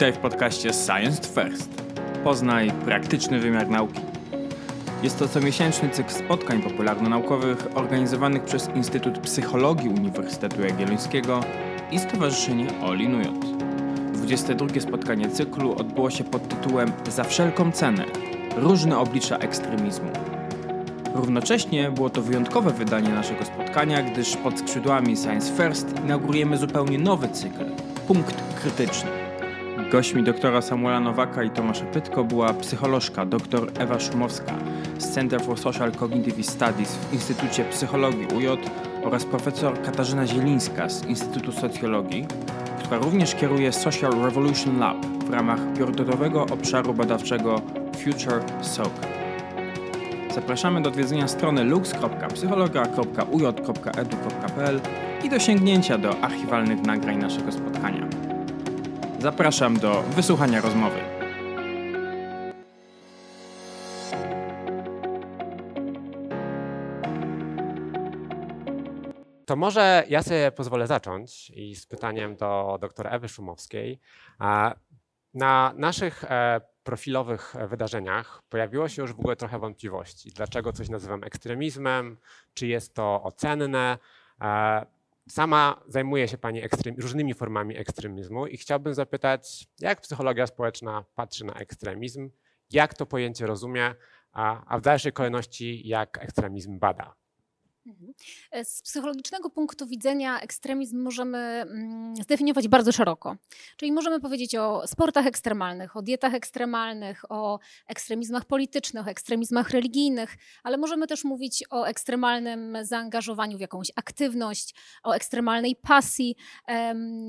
Witaj w podcaście Science First. Poznaj praktyczny wymiar nauki. Jest to comiesięczny cykl spotkań popularno-naukowych organizowanych przez Instytut Psychologii Uniwersytetu Jagiellońskiego i Stowarzyszenie Oli Nujot. 22 spotkanie cyklu odbyło się pod tytułem Za wszelką cenę. Różne oblicza ekstremizmu. Równocześnie było to wyjątkowe wydanie naszego spotkania, gdyż pod skrzydłami Science First inaugurujemy zupełnie nowy cykl Punkt Krytyczny. Gośćmi doktora Samuela Nowaka i Tomasza Pytko była psycholożka dr Ewa Szumowska z Center for Social Cognitive Studies w Instytucie Psychologii UJ oraz profesor Katarzyna Zielińska z Instytutu Socjologii, która również kieruje Social Revolution Lab w ramach priorytetowego obszaru badawczego Future SOC. Zapraszamy do odwiedzenia strony lux.psychologa.uj.edu.pl i do sięgnięcia do archiwalnych nagrań naszego spotkania. Zapraszam do wysłuchania rozmowy. To może ja sobie pozwolę zacząć i z pytaniem do dr Ewy Szumowskiej. Na naszych e, profilowych wydarzeniach pojawiło się już w ogóle trochę wątpliwości. Dlaczego coś nazywam ekstremizmem? Czy jest to ocenne? Sama zajmuje się Pani różnymi formami ekstremizmu i chciałbym zapytać, jak psychologia społeczna patrzy na ekstremizm, jak to pojęcie rozumie, a, a w dalszej kolejności jak ekstremizm bada. Mhm. E, z psychologicznego punktu widzenia ekstremizm możemy mm, zdefiniować bardzo szeroko. Czyli możemy powiedzieć o sportach ekstremalnych, o dietach ekstremalnych, o ekstremizmach politycznych, ekstremizmach religijnych, ale możemy też mówić o ekstremalnym zaangażowaniu w jakąś aktywność, o ekstremalnej pasji,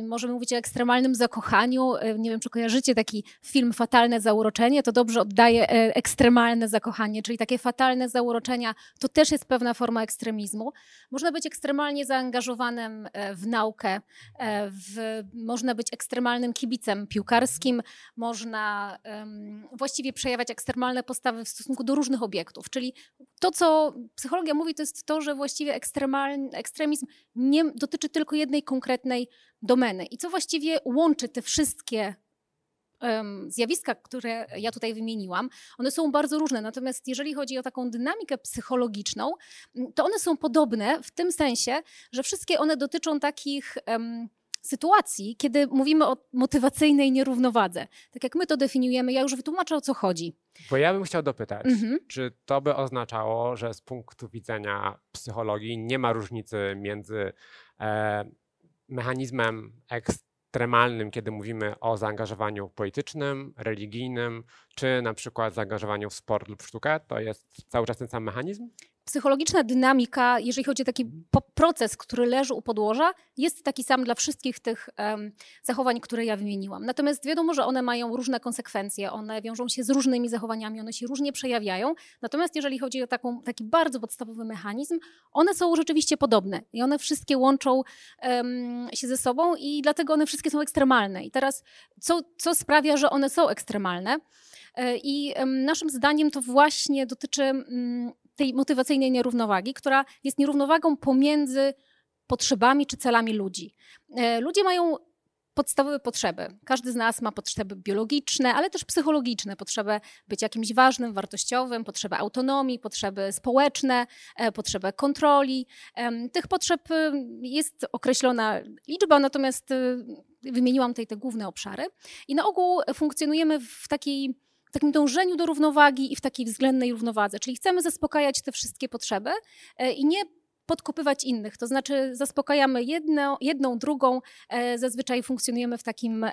możemy mówić o ekstremalnym zakochaniu. E, nie wiem, czy kojarzycie taki film Fatalne Zauroczenie, to dobrze oddaje e, ekstremalne zakochanie, czyli takie fatalne zauroczenia to też jest pewna forma ekstremizmu ekstremizmu. Można być ekstremalnie zaangażowanym e, w naukę, e, w, można być ekstremalnym kibicem piłkarskim, można um, właściwie przejawiać ekstremalne postawy w stosunku do różnych obiektów. Czyli to, co psychologia mówi, to jest to, że właściwie ekstremizm nie dotyczy tylko jednej konkretnej domeny. I co właściwie łączy te wszystkie zjawiska, które ja tutaj wymieniłam, one są bardzo różne. Natomiast jeżeli chodzi o taką dynamikę psychologiczną, to one są podobne w tym sensie, że wszystkie one dotyczą takich sytuacji, kiedy mówimy o motywacyjnej nierównowadze. Tak jak my to definiujemy, ja już wytłumaczę o co chodzi. Bo ja bym chciał dopytać, mhm. czy to by oznaczało, że z punktu widzenia psychologii nie ma różnicy między e, mechanizmem ekst ekstremalnym, kiedy mówimy o zaangażowaniu politycznym, religijnym, czy na przykład zaangażowaniu w sport lub sztukę, to jest cały czas ten sam mechanizm? Psychologiczna dynamika, jeżeli chodzi o taki proces, który leży u podłoża, jest taki sam dla wszystkich tych um, zachowań, które ja wymieniłam. Natomiast wiadomo, że one mają różne konsekwencje, one wiążą się z różnymi zachowaniami, one się różnie przejawiają. Natomiast jeżeli chodzi o taką, taki bardzo podstawowy mechanizm, one są rzeczywiście podobne i one wszystkie łączą um, się ze sobą i dlatego one wszystkie są ekstremalne. I teraz co, co sprawia, że one są ekstremalne? E, I naszym zdaniem to właśnie dotyczy mm, tej motywacyjnej nierównowagi, która jest nierównowagą pomiędzy potrzebami czy celami ludzi. E, ludzie mają podstawowe potrzeby. Każdy z nas ma potrzeby biologiczne, ale też psychologiczne, potrzebę być jakimś ważnym, wartościowym, potrzeby autonomii, potrzeby społeczne, e, potrzebę kontroli. Tych potrzeb jest określona liczba, natomiast wymieniłam tutaj te główne obszary. I na ogół funkcjonujemy w takiej w takim dążeniu do równowagi i w takiej względnej równowadze. Czyli chcemy zaspokajać te wszystkie potrzeby e, i nie podkopywać innych. To znaczy zaspokajamy jedno, jedną, drugą, e, zazwyczaj funkcjonujemy w takim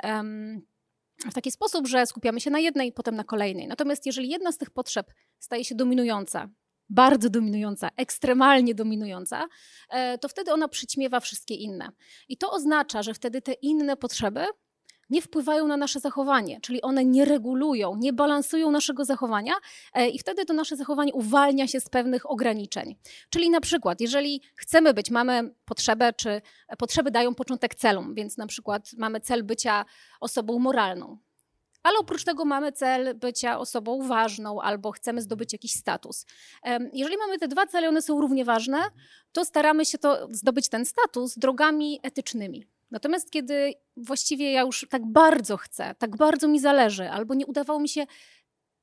w taki sposób, że skupiamy się na jednej, potem na kolejnej. Natomiast jeżeli jedna z tych potrzeb staje się dominująca, bardzo dominująca, ekstremalnie dominująca, e, to wtedy ona przyćmiewa wszystkie inne. I to oznacza, że wtedy te inne potrzeby nie wpływają na nasze zachowanie, czyli one nie regulują, nie balansują naszego zachowania e, i wtedy to nasze zachowanie uwalnia się z pewnych ograniczeń. Czyli na przykład, jeżeli chcemy być, mamy potrzebę, czy potrzeby dają początek celom, więc na przykład mamy cel bycia osobą moralną, ale oprócz tego mamy cel bycia osobą ważną albo chcemy zdobyć jakiś status. Jeżeli mamy te dwa cele, one są równie ważne, to staramy się to zdobyć ten status drogami etycznymi. Natomiast kiedy właściwie ja już tak bardzo chcę, tak bardzo mi zależy, albo nie udawało mi się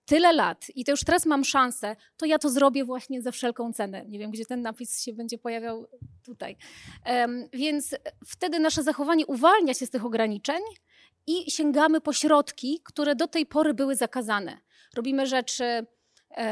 tyle lat i to już teraz mam szansę, to ja to zrobię właśnie za wszelką cenę. Nie wiem, gdzie ten napis się będzie pojawiał tutaj. Um, więc wtedy nasze zachowanie uwalnia się z tych ograniczeń i sięgamy po środki, które do tej pory były zakazane. Robimy rzeczy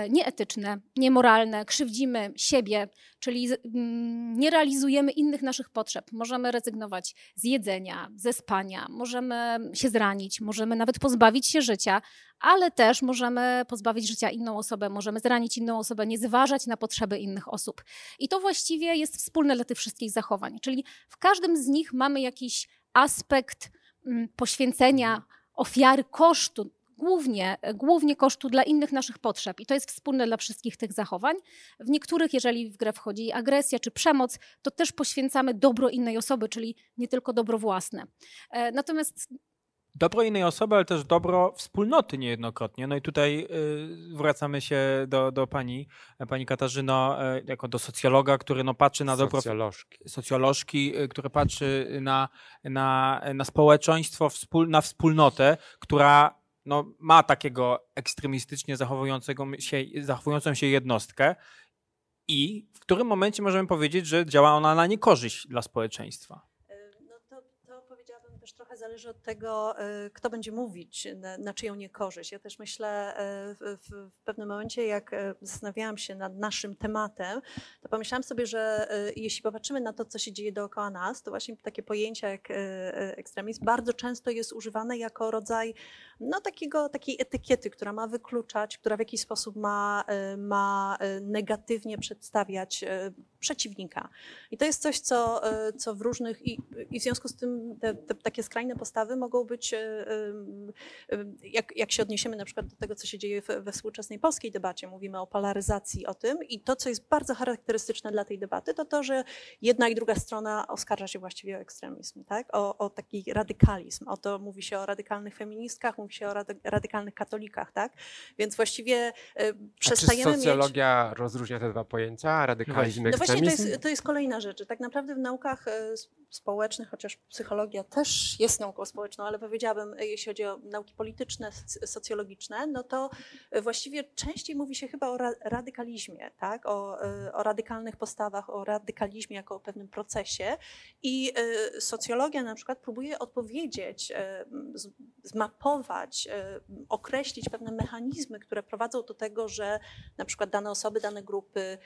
nieetyczne, niemoralne, krzywdzimy siebie, czyli mm, nie realizujemy innych naszych potrzeb. Możemy rezygnować z jedzenia, ze spania, możemy się zranić, możemy nawet pozbawić się życia, ale też możemy pozbawić życia inną osobę, możemy zranić inną osobę, nie zważać na potrzeby innych osób. I to właściwie jest wspólne dla tych wszystkich zachowań, czyli w każdym z nich mamy jakiś aspekt mm, poświęcenia, ofiary kosztu głównie, głównie kosztu dla innych naszych potrzeb. I to jest wspólne dla wszystkich tych zachowań. W niektórych, jeżeli w grę wchodzi agresja czy przemoc, to też poświęcamy dobro innej osoby, czyli nie tylko dobro własne. E, natomiast dobro innej osoby, ale też dobro wspólnoty niejednokrotnie. No i tutaj y, wracamy się do, do pani, pani Katarzyno, y, jako do socjologa, który no, patrzy na dobro... Socjolożki. Socjolożki, y, który patrzy na, na, na społeczeństwo, na wspólnotę, która no, ma takiego ekstremistycznie zachowującego się, zachowującą się jednostkę i w którym momencie możemy powiedzieć, że działa ona na niekorzyść dla społeczeństwa? Też trochę zależy od tego, e, kto będzie mówić, na, na czyją niekorzyść. Ja też myślę e, w, w, pewnym momencie, jak e, zastanawiałam się nad naszym tematem, to pomyślałam sobie, że jeśli popatrzymy na to, co się dzieje dookoła nas, to właśnie takie pojęcie jak ekstremizm bardzo często jest używane jako rodzaj no, takiego, takiej etykiety, która ma wykluczać, która w jakiś sposób ma, ma negatywnie przedstawiać przeciwnika. I to jest coś, co, co w różnych, i, i w związku z tym te, te, takie skrajne postawy mogą być, e, e, e, jak, jak się odniesiemy na przykład do tego, co się dzieje we współczesnej polskiej debacie, mówimy o polaryzacji, o tym i to, co jest bardzo charakterystyczne dla tej debaty, to to, że jedna i druga strona oskarża się właściwie o ekstremizm, tak? o, o taki radykalizm. O to mówi się o radykalnych feministkach, mówi się o radykalnych katolikach, tak? Więc właściwie przestajemy A czy socjologia mieć... rozróżnia te dwa pojęcia, radykalizm i ekstremizm? No właśnie to jest, to jest kolejna rzecz. Tak naprawdę w naukach społecznych, chociaż psychologia też jest nauką społeczną, ale powiedziałabym, jeśli chodzi o nauki polityczne, socjologiczne, no to właściwie częściej mówi się chyba o radykalizmie, tak? o, o radykalnych postawach, o radykalizmie jako o pewnym procesie. I e, socjologia na przykład próbuje odpowiedzieć, e, zmapować, e, określić pewne mechanizmy, które prowadzą do tego, że na przykład dane osoby, dane grupy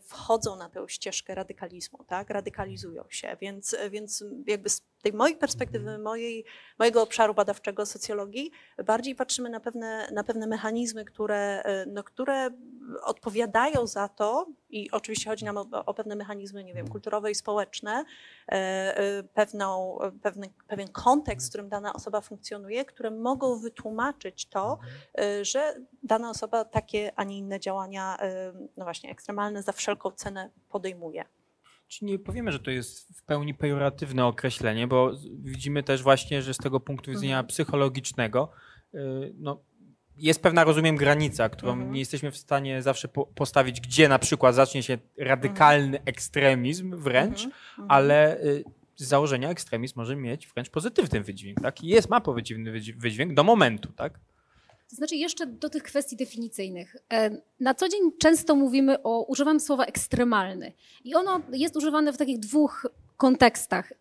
wchodzą na tę ścieżkę radykalizmu, tak? radykalizują się. Więc więc jakby tej mojej perspektywy, mhm. mojej, mojego obszaru badawczego socjologii, bardziej patrzymy na pewne, na pewne mechanizmy, które, no, które odpowiadają za to i oczywiście chodzi nam o, o pewne mechanizmy, nie wiem, kulturowe i społeczne, e, e, pewną, pewny, pewien kontekst, w którym dana osoba funkcjonuje, które mogą wytłumaczyć to, mhm. e, że dana osoba takie, a nie inne działania, no właśnie, ekstremalne za wszelką cenę podejmuje nie powiemy, że to jest w pełni pejoratywne określenie, bo widzimy też właśnie, że z tego punktu widzenia mhm. psychologicznego y, no, jest pewna, rozumiem, granica, którą mhm. nie jesteśmy w stanie zawsze po postawić, gdzie na przykład zacznie się radykalny mhm. ekstremizm wręcz, mhm. mhm. ale y, z założenia ekstremizm może mieć wręcz pozytywny wydźwięk. Tak? I jest, ma pozytywny wydźwięk do momentu. Tak? To znaczy jeszcze do tych kwestii definicyjnych. E, na co dzień często mówimy o, używam słowa ekstremalny i ono jest używane w takich dwóch kontekstach.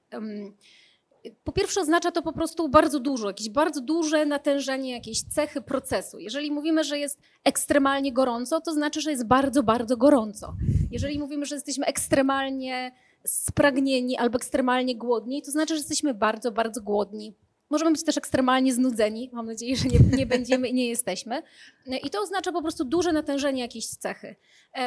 Po pierwsze oznacza to po prostu bardzo dużo, jakieś bardzo duże natężenie, jakieś cechy procesu. Jeżeli mówimy, że jest ekstremalnie gorąco, to znaczy, że jest bardzo, bardzo gorąco. Jeżeli mówimy, że jesteśmy ekstremalnie spragnieni albo ekstremalnie głodni, to znaczy, że jesteśmy bardzo, bardzo głodni. Możemy być też ekstremalnie znudzeni. Mam nadzieję, że nie, nie będziemy i nie jesteśmy. I to oznacza po prostu duże natężenie jakiejś cechy.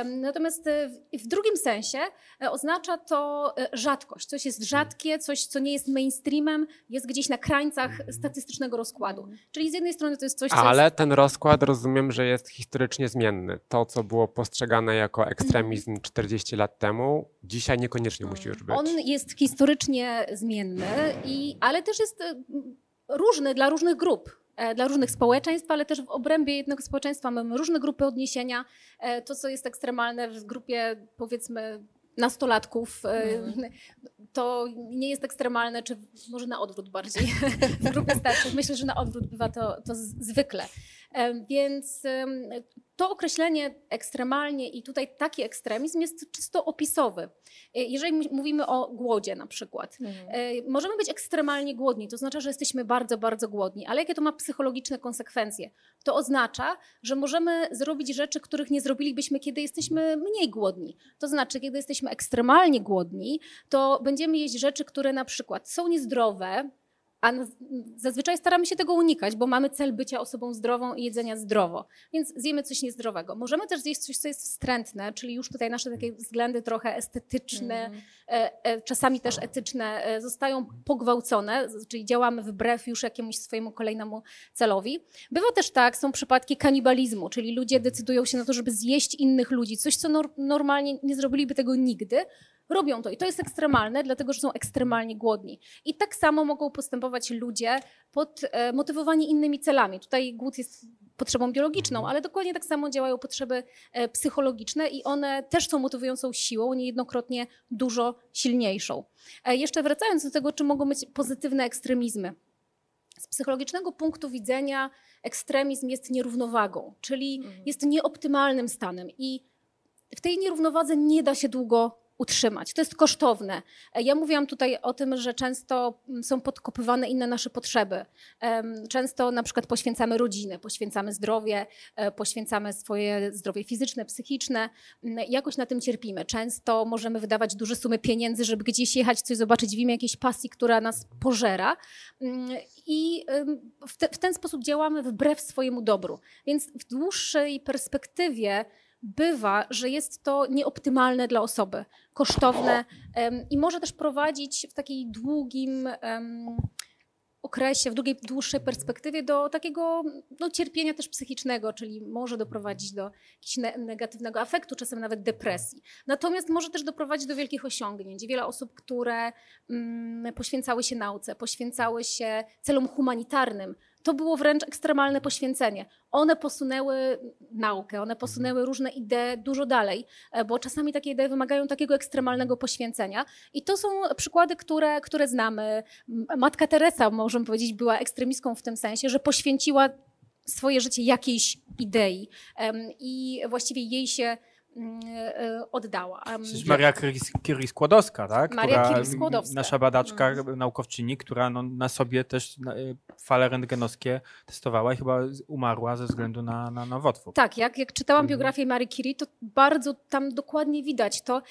Natomiast e, w drugim sensie e, oznacza to e, rzadkość. Coś jest rzadkie, coś, co nie jest mainstreamem, jest gdzieś na krańcach statystycznego rozkładu. Czyli z jednej strony to jest coś, co Ale jest... ten rozkład rozumiem, że jest historycznie zmienny. To, co było postrzegane jako ekstremizm 40 lat temu, dzisiaj niekoniecznie musi już być. On jest historycznie zmienny, i, ale też jest różny dla różnych grup, e, dla różnych społeczeństw, ale też w obrębie jednego społeczeństwa mamy różne grupy odniesienia. E, to, co jest ekstremalne w grupie powiedzmy nastolatków, mm. to nie jest ekstremalne, czy może na odwrót bardziej w grupie starszych. Myślę, że na odwrót bywa to, to zwykle. Więc to określenie ekstremalnie i tutaj taki ekstremizm jest czysto opisowy. E, jeżeli mówimy o głodzie na przykład, mhm. E, możemy być ekstremalnie głodni, to oznacza, że jesteśmy bardzo, bardzo głodni, ale jakie to ma psychologiczne konsekwencje? To oznacza, że możemy zrobić rzeczy, których nie zrobilibyśmy, kiedy jesteśmy mniej głodni. To znaczy, kiedy jesteśmy ekstremalnie głodni, to będziemy jeść rzeczy, które na przykład są niezdrowe, a zazwyczaj staramy się tego unikać, bo mamy cel bycia osobą zdrową i jedzenia zdrowo, więc zjemy coś niezdrowego. Możemy też zjeść coś, co jest wstrętne, czyli już tutaj nasze takie względy trochę estetyczne, mm. czasami też etyczne e, zostają pogwałcone, czyli działamy wbrew już jakiemuś swojemu kolejnemu celowi. Bywa też tak, są przypadki kanibalizmu, czyli ludzie decydują się na to, żeby zjeść innych ludzi, coś, co normalnie nie zrobiliby tego nigdy, robią to. I to jest ekstremalne, dlatego że są ekstremalnie głodni. I tak samo mogą postępować ludzie pod, e, motywowani innymi celami. Tutaj głód jest potrzebą biologiczną, mhm. ale dokładnie tak samo działają potrzeby e, psychologiczne i one też są motywującą siłą, niejednokrotnie dużo silniejszą. E, jeszcze wracając do tego, czy mogą być pozytywne ekstremizmy. Z psychologicznego punktu widzenia ekstremizm jest nierównowagą, czyli mhm. jest nieoptymalnym stanem i w tej nierównowadze nie da się długo utrzymać. To jest kosztowne. E, ja mówiłam tutaj o tym, że często mm, są podkopywane inne nasze potrzeby. Często na przykład poświęcamy rodzinę, poświęcamy zdrowie, e, poświęcamy swoje zdrowie fizyczne, psychiczne. Mm, jakoś na tym cierpimy. Często możemy wydawać duże sumy pieniędzy, żeby gdzieś jechać, coś zobaczyć w imię jakiejś pasji, która nas pożera. Mm, I w, te, w ten sposób działamy wbrew swojemu dobru. Więc w dłuższej perspektywie bywa, że jest to nieoptymalne dla osoby, kosztowne i może też prowadzić w takiej długim okresie, w długiej, dłuższej perspektywie do takiego no, cierpienia też psychicznego, czyli może doprowadzić do jakiegoś negatywnego afektu, czasem nawet depresji. Natomiast może też doprowadzić do wielkich osiągnięć. Wiele osób, które mm, poświęcały się nauce, poświęcały się celom humanitarnym, to było wręcz ekstremalne poświęcenie. One posunęły naukę, one posunęły różne idee dużo dalej, e, bo czasami takie idee wymagają takiego ekstremalnego poświęcenia. I to są przykłady, które, które znamy. Matka Teresa, możemy powiedzieć, była ekstremistką w tym sensie, że poświęciła swoje życie jakiejś idei i właściwie jej się oddała. Przecież Maria Curie-Skłodowska, tak? Maria Curie-Skłodowska. Nasza badaczka, no. naukowczyni, która no, na sobie też e, fale rentgenowskie testowała i chyba umarła ze względu na, na nowotwór. Tak, jak, jak czytałam mhm. biografię Marii Curie, to bardzo tam dokładnie widać to,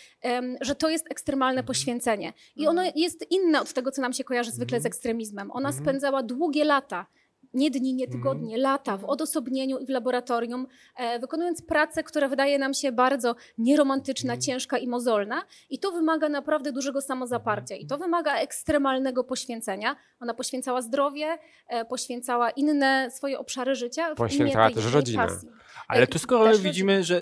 że to jest ekstremalne mhm. poświęcenie. I ono mhm. jest inne od tego, co nam się kojarzy zwykle z ekstremizmem. Ona spędzała długie lata nie dni, nie tygodnie, mm. lata w odosobnieniu i w laboratorium, e, wykonując pracę, która wydaje nam się bardzo nieromantyczna, mm. ciężka i mozolna. I to wymaga naprawdę dużego samozaparcia i to wymaga ekstremalnego poświęcenia. Ona poświęcała zdrowie, e, poświęcała inne swoje obszary życia. Poświęcała też rodzinę. Pasji. Ale tu skoro widzimy, że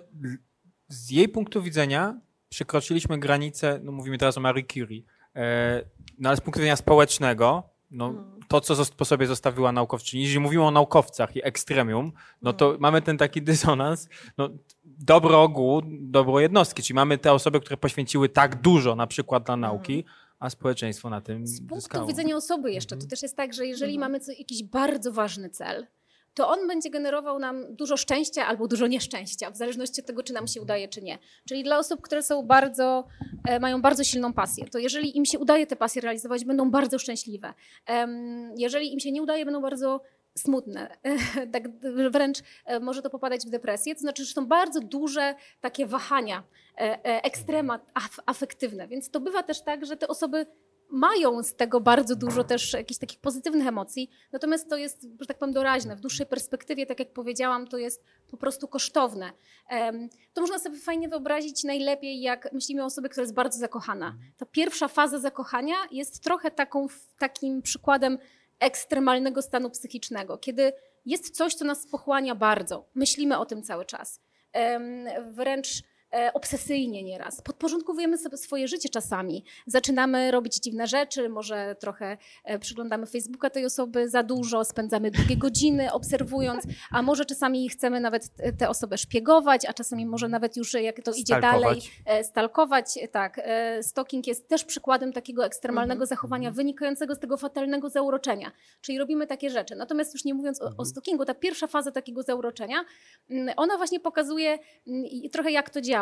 z jej punktu widzenia przekroczyliśmy granicę, no mówimy teraz o Marie Curie, e, no ale z punktu widzenia społecznego, no, hmm to, co po sobie zostawiła naukowczyni. Jeżeli mówimy o naukowcach i ekstremium, no to hmm. mamy ten taki dysonans. No, dobro ogółu, dobro jednostki, czyli mamy te osoby, które poświęciły tak dużo na przykład dla nauki, hmm. a społeczeństwo na tym Z punktu zyskało. widzenia osoby jeszcze, to też jest tak, że jeżeli mamy co, jakiś bardzo ważny cel, to on będzie generował nam dużo szczęścia albo dużo nieszczęścia, w zależności od tego, czy nam się udaje, czy nie. Czyli dla osób, które są bardzo, e, mają bardzo silną pasję, to jeżeli im się udaje te pasje realizować, będą bardzo szczęśliwe. Jeżeli im się nie udaje, będą bardzo smutne, tak wręcz e, może to popadać w depresję, to znaczy, że są bardzo duże takie wahania, e, ekstrema afektywne, więc to bywa też tak, że te osoby mają z tego bardzo dużo też jakichś takich pozytywnych emocji, natomiast to jest, że tak powiem, doraźne. W dłuższej perspektywie, tak jak powiedziałam, to jest po prostu kosztowne. To można sobie fajnie wyobrazić najlepiej, jak myślimy o osobie, która jest bardzo zakochana. Ta pierwsza faza zakochania jest trochę taką, takim przykładem ekstremalnego stanu psychicznego, kiedy jest coś, co nas pochłania bardzo. Myślimy o tym cały czas. Wręcz obsesyjnie nieraz. Podporządkowujemy sobie swoje życie czasami. Zaczynamy robić dziwne rzeczy, może trochę e, przyglądamy Facebooka tej osoby za dużo, spędzamy długie godziny obserwując, a może czasami chcemy nawet tę osobę szpiegować, a czasami może nawet już jak to idzie dalej, e, stalkować. Tak, e, stalking jest też przykładem takiego ekstremalnego Mhm. zachowania wynikającego z tego fatalnego zauroczenia. Czyli robimy takie rzeczy. Natomiast już nie mówiąc o, o Mhm. stalkingu, ta pierwsza faza takiego zauroczenia, mm, ona właśnie pokazuje mm, trochę jak to działa.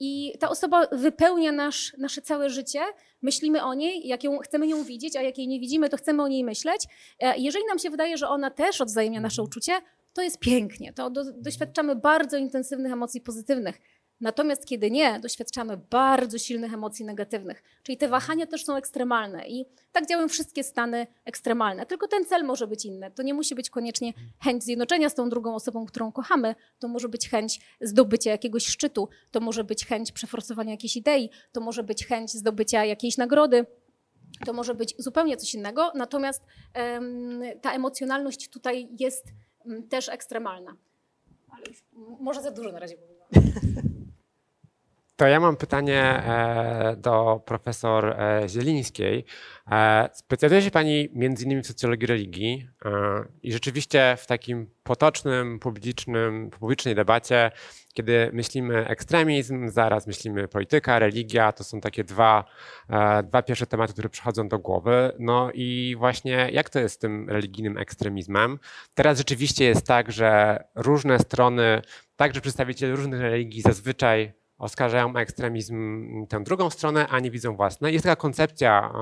I ta osoba wypełnia nasz, nasze całe życie, myślimy o niej, jak ją, chcemy ją widzieć, a jak jej nie widzimy, to chcemy o niej myśleć. E, Jeżeli nam się wydaje, że ona też odzajemnia nasze uczucie, to jest pięknie. To do, doświadczamy bardzo intensywnych emocji pozytywnych. Natomiast kiedy nie, doświadczamy bardzo silnych emocji negatywnych. Czyli te wahania też są ekstremalne i tak działają wszystkie stany ekstremalne. Tylko ten cel może być inny. To nie musi być koniecznie chęć zjednoczenia z tą drugą osobą, którą kochamy. To może być chęć zdobycia jakiegoś szczytu, to może być chęć przeforsowania jakiejś idei, to może być chęć zdobycia jakiejś nagrody. To może być zupełnie coś innego, natomiast em, ta emocjonalność tutaj jest mm, też ekstremalna. Ale już może za dużo na razie mówiłam. To ja mam pytanie e, do profesor e, Zielińskiej. E, Specjalizuje się Pani między innymi w socjologii religii i rzeczywiście w takim potocznym, publicznym, publicznej debacie, kiedy myślimy ekstremizm, zaraz myślimy polityka, religia, to są takie dwa, dwa pierwsze tematy, które przychodzą do głowy. No i właśnie jak to jest z tym religijnym ekstremizmem? Teraz rzeczywiście jest tak, że różne strony, także przedstawiciele różnych religii zazwyczaj oskarżają o ekstremizm tę drugą stronę, a nie widzą własnej. Jest taka koncepcja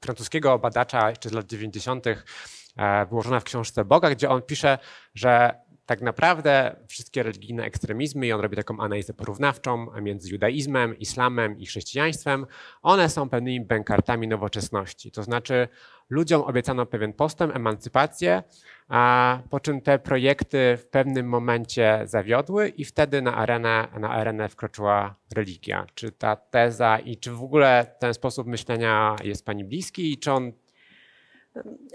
francuskiego badacza jeszcze z lat 90. e, wyłożona w książce Boga, gdzie on pisze, że tak naprawdę wszystkie religijne ekstremizmy, i on robi taką analizę porównawczą między judaizmem, islamem i chrześcijaństwem, one są pewnymi bękartami nowoczesności. To znaczy ludziom obiecano pewien postęp, emancypację, a po czym te projekty w pewnym momencie zawiodły i wtedy na arenę, na arenę wkroczyła religia. Czy ta teza i czy w ogóle ten sposób myślenia jest Pani bliski i czy on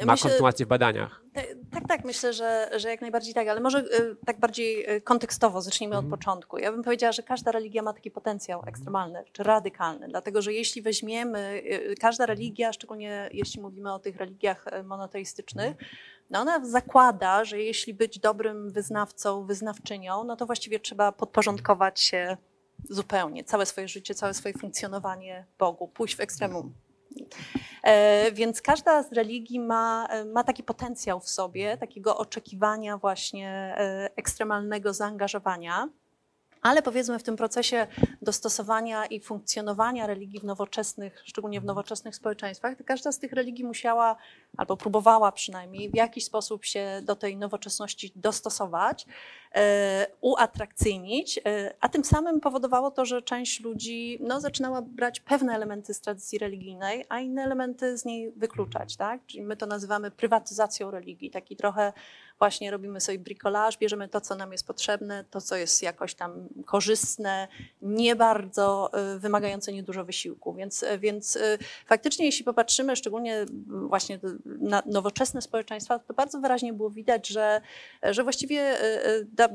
ma Myślę- kontynuację w badaniach? Te- Tak, tak, myślę, że, że jak najbardziej tak, ale może y, tak bardziej y, kontekstowo zacznijmy Mhm. od początku. Ja bym powiedziała, że każda religia ma taki potencjał ekstremalny czy radykalny, dlatego że jeśli weźmiemy, y, każda religia, szczególnie jeśli mówimy o tych religiach monoteistycznych, no ona zakłada, że jeśli być dobrym wyznawcą, wyznawczynią, no to właściwie trzeba podporządkować się zupełnie, całe swoje życie, całe swoje funkcjonowanie Bogu, pójść w ekstremum. E, Więc każda z religii ma, e, ma taki potencjał w sobie, takiego oczekiwania właśnie e, ekstremalnego zaangażowania. Ale powiedzmy w tym procesie dostosowania i funkcjonowania religii w nowoczesnych, szczególnie w nowoczesnych społeczeństwach, każda z tych religii musiała, albo próbowała przynajmniej, w jakiś sposób się do tej nowoczesności dostosować, e, uatrakcyjnić, e, a tym samym powodowało to, że część ludzi no, zaczynała brać pewne elementy z tradycji religijnej, a inne elementy z niej wykluczać. Tak? Czyli my to nazywamy prywatyzacją religii. Taki trochę właśnie robimy sobie bricolage, bierzemy to, co nam jest potrzebne, to, co jest jakoś tam korzystne, nie bardzo y, wymagające niedużo wysiłku. Więc, y, więc y, faktycznie, jeśli popatrzymy szczególnie właśnie na nowoczesne społeczeństwa, to bardzo wyraźnie było widać, że, że właściwie da,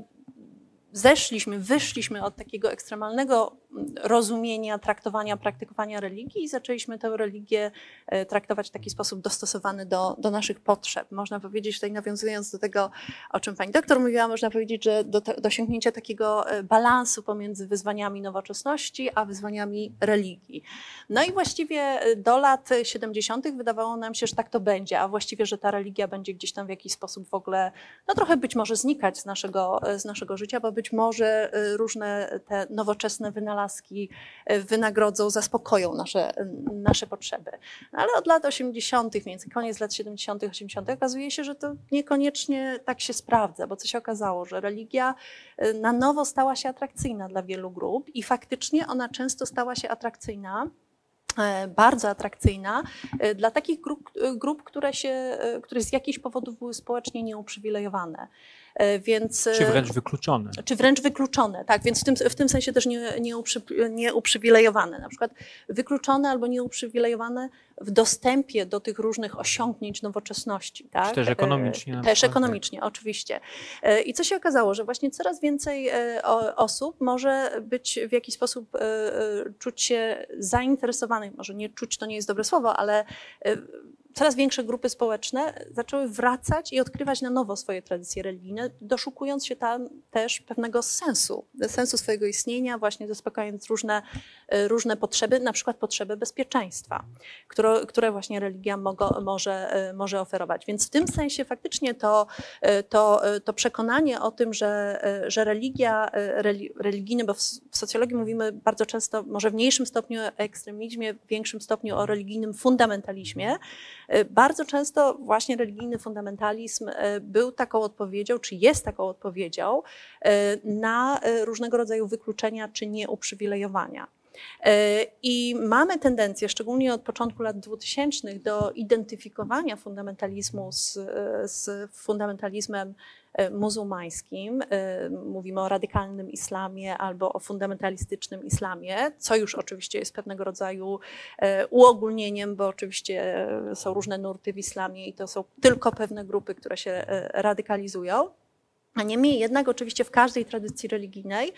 zeszliśmy, wyszliśmy od takiego ekstremalnego rozumienia, traktowania, praktykowania religii i zaczęliśmy tę religię e, traktować w taki sposób dostosowany do, do naszych potrzeb. Można powiedzieć, tutaj nawiązując do tego, o czym pani doktor mówiła, można powiedzieć, że do, osiągnięcia takiego e, balansu pomiędzy wyzwaniami nowoczesności, a wyzwaniami religii. No i właściwie e, do lat 70. wydawało nam się, że tak to będzie, a właściwie, że ta religia będzie gdzieś tam w jakiś sposób w ogóle, no trochę być może znikać z naszego, z naszego życia, bo być może różne te nowoczesne wynalazki y, wynagrodzą, zaspokoją nasze, nasze potrzeby. Ale od lat 80., między koniec lat 70., 80., okazuje się, że to niekoniecznie tak się sprawdza, bo co się okazało, że religia y, na nowo stała się atrakcyjna dla wielu grup i faktycznie ona często stała się atrakcyjna e, bardzo atrakcyjna e, dla takich grup, e, grup które, się, e, które z jakichś powodów były społecznie nieuprzywilejowane. E, Więc, Czy wręcz wykluczone. czy wręcz wykluczone, tak, więc w tym, w tym sensie też nie, nie, uprzy, nie uprzywilejowane, na przykład wykluczone albo nieuprzywilejowane w dostępie do tych różnych osiągnięć nowoczesności. Tak? Czy też ekonomicznie E, Też przykład, ekonomicznie, oczywiście. E, I co się okazało, że właśnie coraz więcej e, osób może być w jakiś sposób e, e, czuć się zainteresowanych, może nie czuć to nie jest dobre słowo, ale e, coraz większe grupy społeczne zaczęły wracać i odkrywać na nowo swoje tradycje religijne, doszukując się tam też pewnego sensu, sensu swojego istnienia, właśnie zaspokajając różne, e, różne potrzeby, na przykład potrzeby bezpieczeństwa, które, które właśnie religia mogo, może, e, może oferować. Więc w tym sensie faktycznie to, e, to, to przekonanie o tym, że, że religia, reli, religijny, bo w, socjologii mówimy bardzo często, może w mniejszym stopniu o ekstremizmie, w większym stopniu o religijnym fundamentalizmie, Bardzo często właśnie religijny fundamentalizm e, był taką odpowiedzią, czy jest taką odpowiedzią e, na e, różnego rodzaju wykluczenia czy nieuprzywilejowania. E, I mamy tendencję, szczególnie od początku lat 2000, do identyfikowania fundamentalizmu z, z fundamentalizmem e, muzułmańskim. E, Mówimy o radykalnym islamie albo o fundamentalistycznym islamie, co już oczywiście jest pewnego rodzaju uogólnieniem, bo oczywiście są różne nurty w islamie i to są tylko pewne grupy, które się radykalizują. A niemniej jednak oczywiście w każdej tradycji religijnej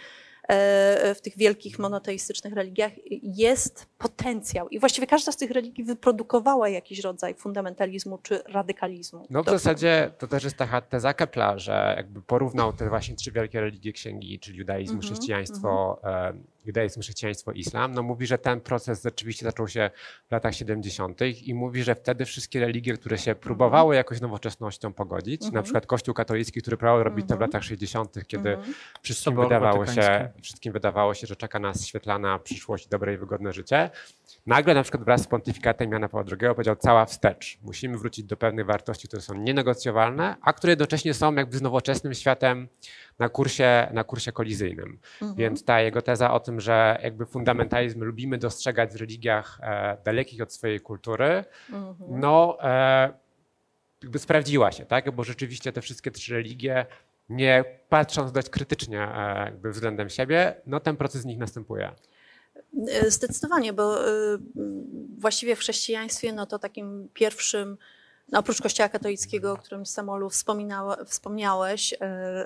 w tych wielkich monoteistycznych religiach jest potencjał. I właściwie każda z tych religii wyprodukowała jakiś rodzaj fundamentalizmu czy radykalizmu. No w zasadzie to też jest taka teza Kepla, że jakby porównał te właśnie trzy wielkie religie księgi, czyli judaizm, Mhm, chrześcijaństwo, e, judaizm, chrześcijaństwo, islam. No mówi, że ten proces rzeczywiście zaczął się w latach 70. i mówi, że wtedy wszystkie religie, które się próbowały jakoś nowoczesnością pogodzić, na Mhm. przykład Kościół katolicki, który próbował robić to w Mhm. latach 60., kiedy Mhm. wszystkim Sobor wydawało, się, wszystkim wydawało się, że czeka nas świetlana przyszłość dobre i wygodne życie. Nagle na przykład wraz z pontyfikatem Jana Pawła II powiedział cała wstecz. Musimy wrócić do pewnych wartości, które są nienegocjowalne, a które jednocześnie są jakby z nowoczesnym światem na kursie, na kursie kolizyjnym. Mhm. Więc ta jego teza o tym, że jakby fundamentalizm lubimy dostrzegać w religiach e, dalekich od swojej kultury, Mhm. no e, jakby sprawdziła się, tak? Bo rzeczywiście te wszystkie trzy religie, nie patrząc dość krytycznie e, jakby względem siebie, no ten proces z nich następuje. E, Zdecydowanie, bo y, właściwie w chrześcijaństwie no to takim pierwszym, no oprócz Kościoła katolickiego, o którym Samolu wspomniałeś, y,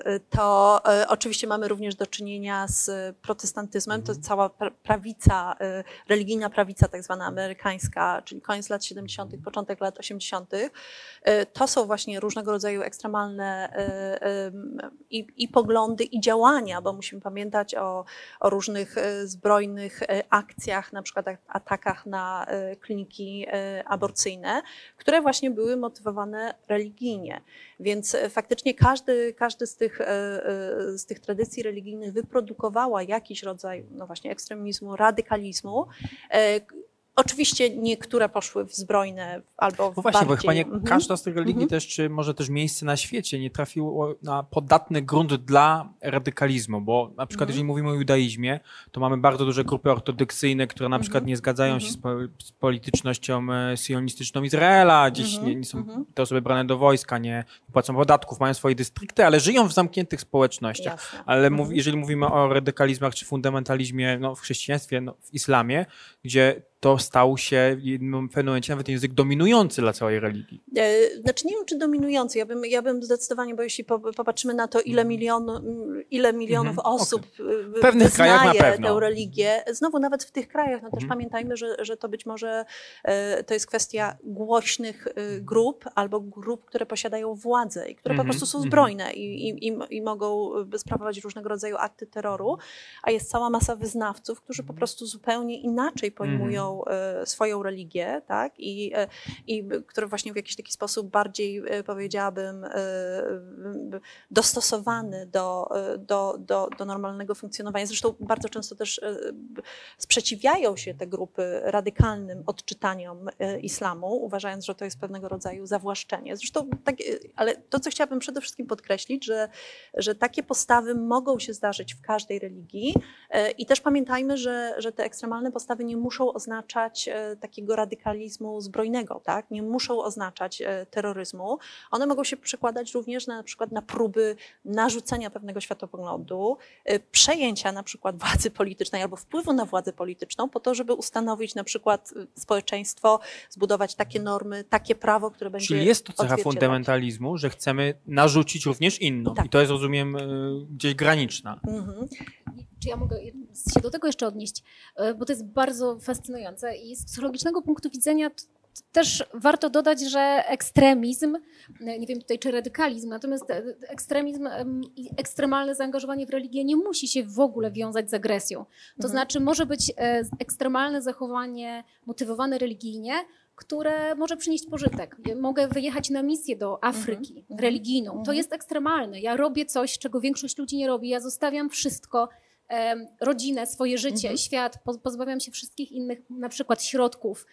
y, to y, oczywiście mamy również do czynienia z protestantyzmem. To cała pra- prawica, religijna prawica tak zwana amerykańska, czyli koniec lat 70., początek lat 80. Y, To są właśnie różnego rodzaju ekstremalne i, i poglądy, i działania, bo musimy pamiętać o, o różnych e, zbrojnych e, akcjach, na przykład atakach na e, kliniki e, aborcyjne, które właśnie były motywowane religijnie. Więc e, faktycznie każdy, każdy z, tych, e, e, z tych tradycji religijnych wyprodukowała jakiś rodzaj no właśnie ekstremizmu, radykalizmu. Oczywiście niektóre poszły w zbrojne albo w No właśnie, bo bardziej... chyba nie Mhm. każda z tych religii Mhm. też, czy może też miejsce na świecie nie trafiło na podatny grunt dla radykalizmu, bo na przykład Mhm. jeżeli mówimy o judaizmie, to mamy bardzo duże grupy ortodoksyjne, które na przykład Mhm. nie zgadzają się Mhm. z, po, z politycznością e, sionistyczną Izraela, gdzieś Mhm. nie, nie są Mhm. te osoby brane do wojska, nie płacą podatków, mają swoje dystrykty, ale żyją w zamkniętych społecznościach. Jasne. Ale Mhm. mów, jeżeli mówimy o radykalizmach czy fundamentalizmie no, w chrześcijaństwie, no, w islamie, gdzie to stał się w pewnym momencie nawet język dominujący dla całej religii. E, Znaczy nie wiem, czy dominujący. Ja bym, ja bym zdecydowanie, bo jeśli po- popatrzymy na to, ile, milion, ile milionów Mhm, osób w pewnych krajach na wyznaje pewno. tę religię, znowu nawet w tych krajach, no też Mhm. pamiętajmy, że, że to być może e, to jest kwestia głośnych e, grup albo grup, które posiadają władzę i które po Mhm, prostu są mhm. zbrojne i, i, i, i mogą e, sprawować różnego rodzaju akty terroru, a jest cała masa wyznawców, którzy po prostu zupełnie inaczej pojmują e, swoją religię, tak? I, e, i które właśnie w jakiś taki sposób bardziej, e, powiedziałabym, dostosowany do, do, do, do normalnego funkcjonowania. Zresztą bardzo często też sprzeciwiają się te grupy radykalnym odczytaniom islamu, uważając, że to jest pewnego rodzaju zawłaszczenie. Zresztą, tak, ale to, co chciałabym przede wszystkim podkreślić, że, że takie postawy mogą się zdarzyć w każdej religii i też pamiętajmy, że, że te ekstremalne postawy nie muszą oznaczać, oznaczać e, takiego radykalizmu zbrojnego, tak? nie muszą oznaczać e, terroryzmu. One mogą się przekładać również na, na przykład na próby narzucenia pewnego światopoglądu, e, przejęcia na przykład władzy politycznej albo wpływu na władzę polityczną po to, żeby ustanowić na przykład społeczeństwo, zbudować takie normy, takie prawo, które będzie Czyli jest to cecha fundamentalizmu, że chcemy narzucić również inną. Tak. I to jest, rozumiem, gdzieś graniczna. Mhm. Czy ja mogę się do tego jeszcze odnieść, bo to jest bardzo fascynujące i z psychologicznego punktu widzenia też warto dodać, że ekstremizm, e, nie wiem tutaj czy radykalizm, natomiast e, ekstremizm em, i ekstremalne zaangażowanie w religię nie musi się w ogóle wiązać z agresją. To Mhm. znaczy może być e, ekstremalne zachowanie motywowane religijnie, które może przynieść pożytek. Mogę wyjechać na misję do Afryki Mhm. religijną. To Mhm. jest ekstremalne. Ja robię coś, czego większość ludzi nie robi. Ja zostawiam wszystko, rodzinę, swoje życie, Mhm. świat, po- pozbawiam się wszystkich innych na przykład środków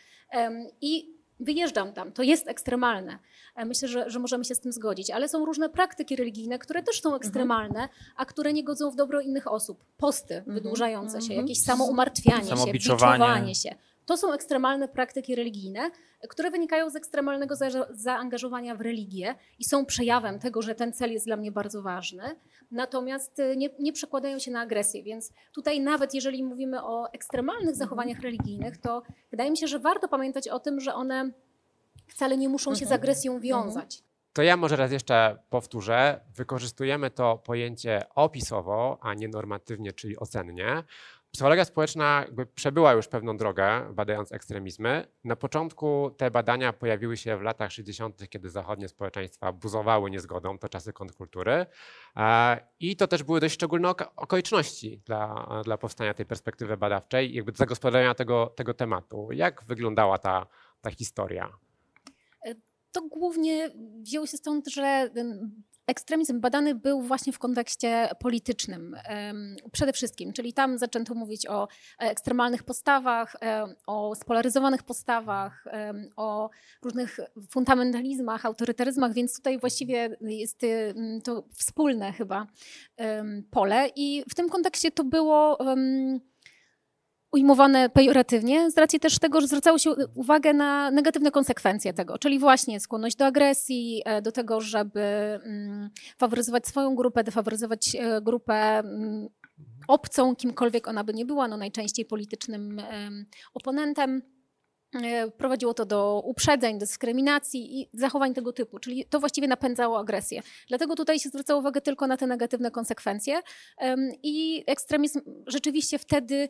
i wyjeżdżam tam. To jest ekstremalne. E, Myślę, że, że możemy się z tym zgodzić, ale są różne praktyki religijne, które też są ekstremalne, a które nie godzą w dobro innych osób. Posty wydłużające się, Mhm. jakieś samoumartwianie się, biczowanie się. To są ekstremalne praktyki religijne, które wynikają z ekstremalnego za- zaangażowania w religię i są przejawem tego, że ten cel jest dla mnie bardzo ważny. Natomiast y, nie, nie przekładają się na agresję, więc tutaj nawet jeżeli mówimy o ekstremalnych zachowaniach religijnych, to wydaje mi się, że warto pamiętać o tym, że one wcale nie muszą się z Mhm. agresją wiązać. To ja może raz jeszcze powtórzę. Wykorzystujemy to pojęcie opisowo, a nie normatywnie, czyli ocennie. Psychologia społeczna przebyła już pewną drogę, badając ekstremizmy. Na początku te badania pojawiły się w latach 60., kiedy zachodnie społeczeństwa buzowały niezgodą, to czasy kontrkultury. E, I to też były dość szczególne okoliczności dla, dla powstania tej perspektywy badawczej jakby zagospodarowania tego, tego tematu. Jak wyglądała ta, ta historia? To głównie wzięło się stąd, że ekstremizm badany był właśnie w kontekście politycznym przede wszystkim, czyli tam zaczęto mówić o ekstremalnych postawach, o spolaryzowanych postawach, o różnych fundamentalizmach, autorytaryzmach, więc tutaj właściwie jest to wspólne chyba pole. I w tym kontekście to było ujmowane pejoratywnie, z racji też tego, że zwracało się uwagę na negatywne konsekwencje tego, czyli właśnie skłonność do agresji, e, do tego, żeby mm, faworyzować swoją grupę, defaworyzować e, grupę mm, obcą, kimkolwiek ona by nie była, no najczęściej politycznym em, oponentem. E, Prowadziło to do uprzedzeń, dyskryminacji i zachowań tego typu, czyli to właściwie napędzało agresję. Dlatego tutaj się zwracało uwagę tylko na te negatywne konsekwencje i ekstremizm rzeczywiście wtedy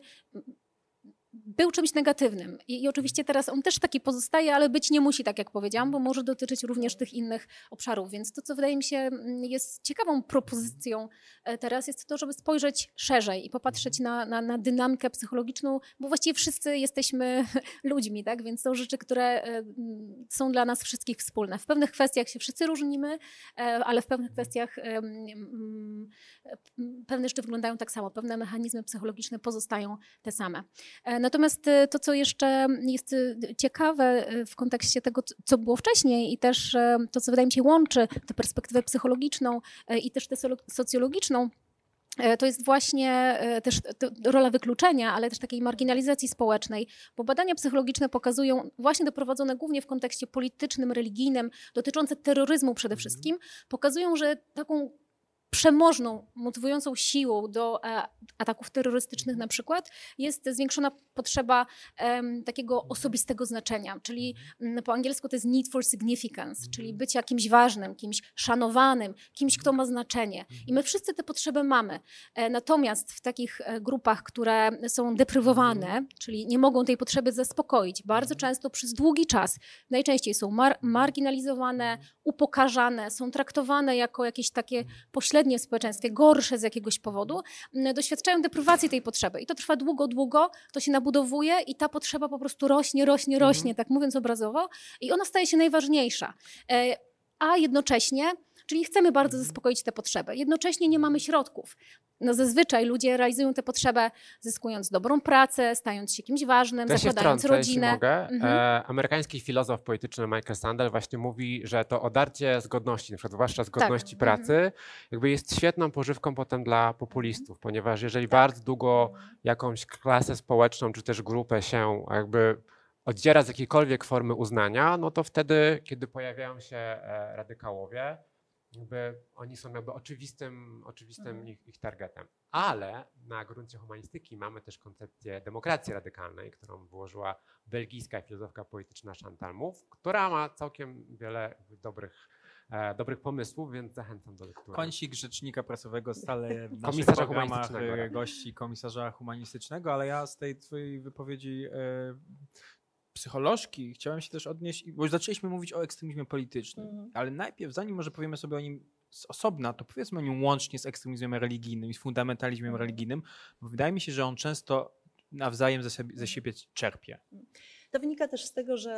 był czymś negatywnym. I, I oczywiście teraz on też taki pozostaje, ale być nie musi, tak jak powiedziałam, bo może dotyczyć również tych innych obszarów. Więc to, co wydaje mi się mm, jest ciekawą propozycją e, teraz, jest to, żeby spojrzeć szerzej i popatrzeć na, na, na dynamikę psychologiczną, bo właściwie wszyscy jesteśmy ludźmi, tak? Więc są rzeczy, które e, mm, są dla nas wszystkich wspólne. W pewnych kwestiach się wszyscy różnimy, e, ale w pewnych kwestiach mm, pewne rzeczy wyglądają tak samo, pewne mechanizmy psychologiczne pozostają te same. E, Natomiast e, to, co jeszcze jest e, ciekawe e, w kontekście tego, co było wcześniej i też to, co wydaje mi się łączy tę perspektywę psychologiczną i też tę socjologiczną, to jest właśnie też rola wykluczenia, ale też takiej marginalizacji społecznej, bo badania psychologiczne pokazują, właśnie doprowadzone głównie w kontekście politycznym, religijnym, dotyczące terroryzmu przede wszystkim, pokazują, że taką przemożną, motywującą siłą do e, ataków terrorystycznych na przykład jest zwiększona potrzeba takiego osobistego znaczenia, czyli po angielsku to jest need for significance, czyli bycia kimś ważnym, kimś szanowanym, kimś, kto ma znaczenie. I my wszyscy tę potrzebę mamy. E, Natomiast w takich e, grupach, które są deprywowane, czyli nie mogą tej potrzeby zaspokoić, bardzo często przez długi czas, najczęściej są mar- marginalizowane, upokarzane, są traktowane jako jakieś takie pośrednie w społeczeństwie, gorsze z jakiegoś powodu, doświadczają deprywacji tej potrzeby. I to trwa długo, długo, to się nabudowuje i ta potrzeba po prostu rośnie, rośnie, rośnie, tak mówiąc obrazowo, i ona staje się najważniejsza. E, A jednocześnie Czyli chcemy bardzo Mhm. zaspokoić te potrzeby. Jednocześnie nie mamy środków. No zazwyczaj ludzie realizują tę potrzebę zyskując dobrą pracę, stając się kimś ważnym, się zakładając wtrącę, rodzinę. mogę. Mhm. E, amerykański filozof polityczny Michael Sandel właśnie mówi, że to odarcie zgodności, na przykład zwłaszcza zgodności Mhm. pracy, jakby jest świetną pożywką potem dla populistów, ponieważ jeżeli bardzo długo jakąś klasę społeczną czy też grupę się jakby oddziera z jakiejkolwiek formy uznania, no to wtedy, kiedy pojawiają się e, radykałowie, jakby oni są jakby oczywistym, oczywistym Mhm. ich, ich targetem. Ale na gruncie humanistyki mamy też koncepcję demokracji radykalnej, którą wyłożyła belgijska filozofka polityczna Chantal Mouffe, która ma całkiem wiele dobrych, e, dobrych pomysłów, więc zachęcam do lektury. Kącik rzecznika prasowego stale w naszych Komisarza programach humanistycznego, e, tak. gości komisarza humanistycznego, ale ja z tej twojej wypowiedzi e, psycholożki chciałem się też odnieść, bo już zaczęliśmy mówić o ekstremizmie politycznym, Mhm. ale najpierw, zanim może powiemy sobie o nim z osobna, to powiedzmy o nim łącznie z ekstremizmem religijnym i z fundamentalizmem Mhm. religijnym, bo wydaje mi się, że on często nawzajem ze, siebie- ze siebie czerpie. To wynika też z tego, że,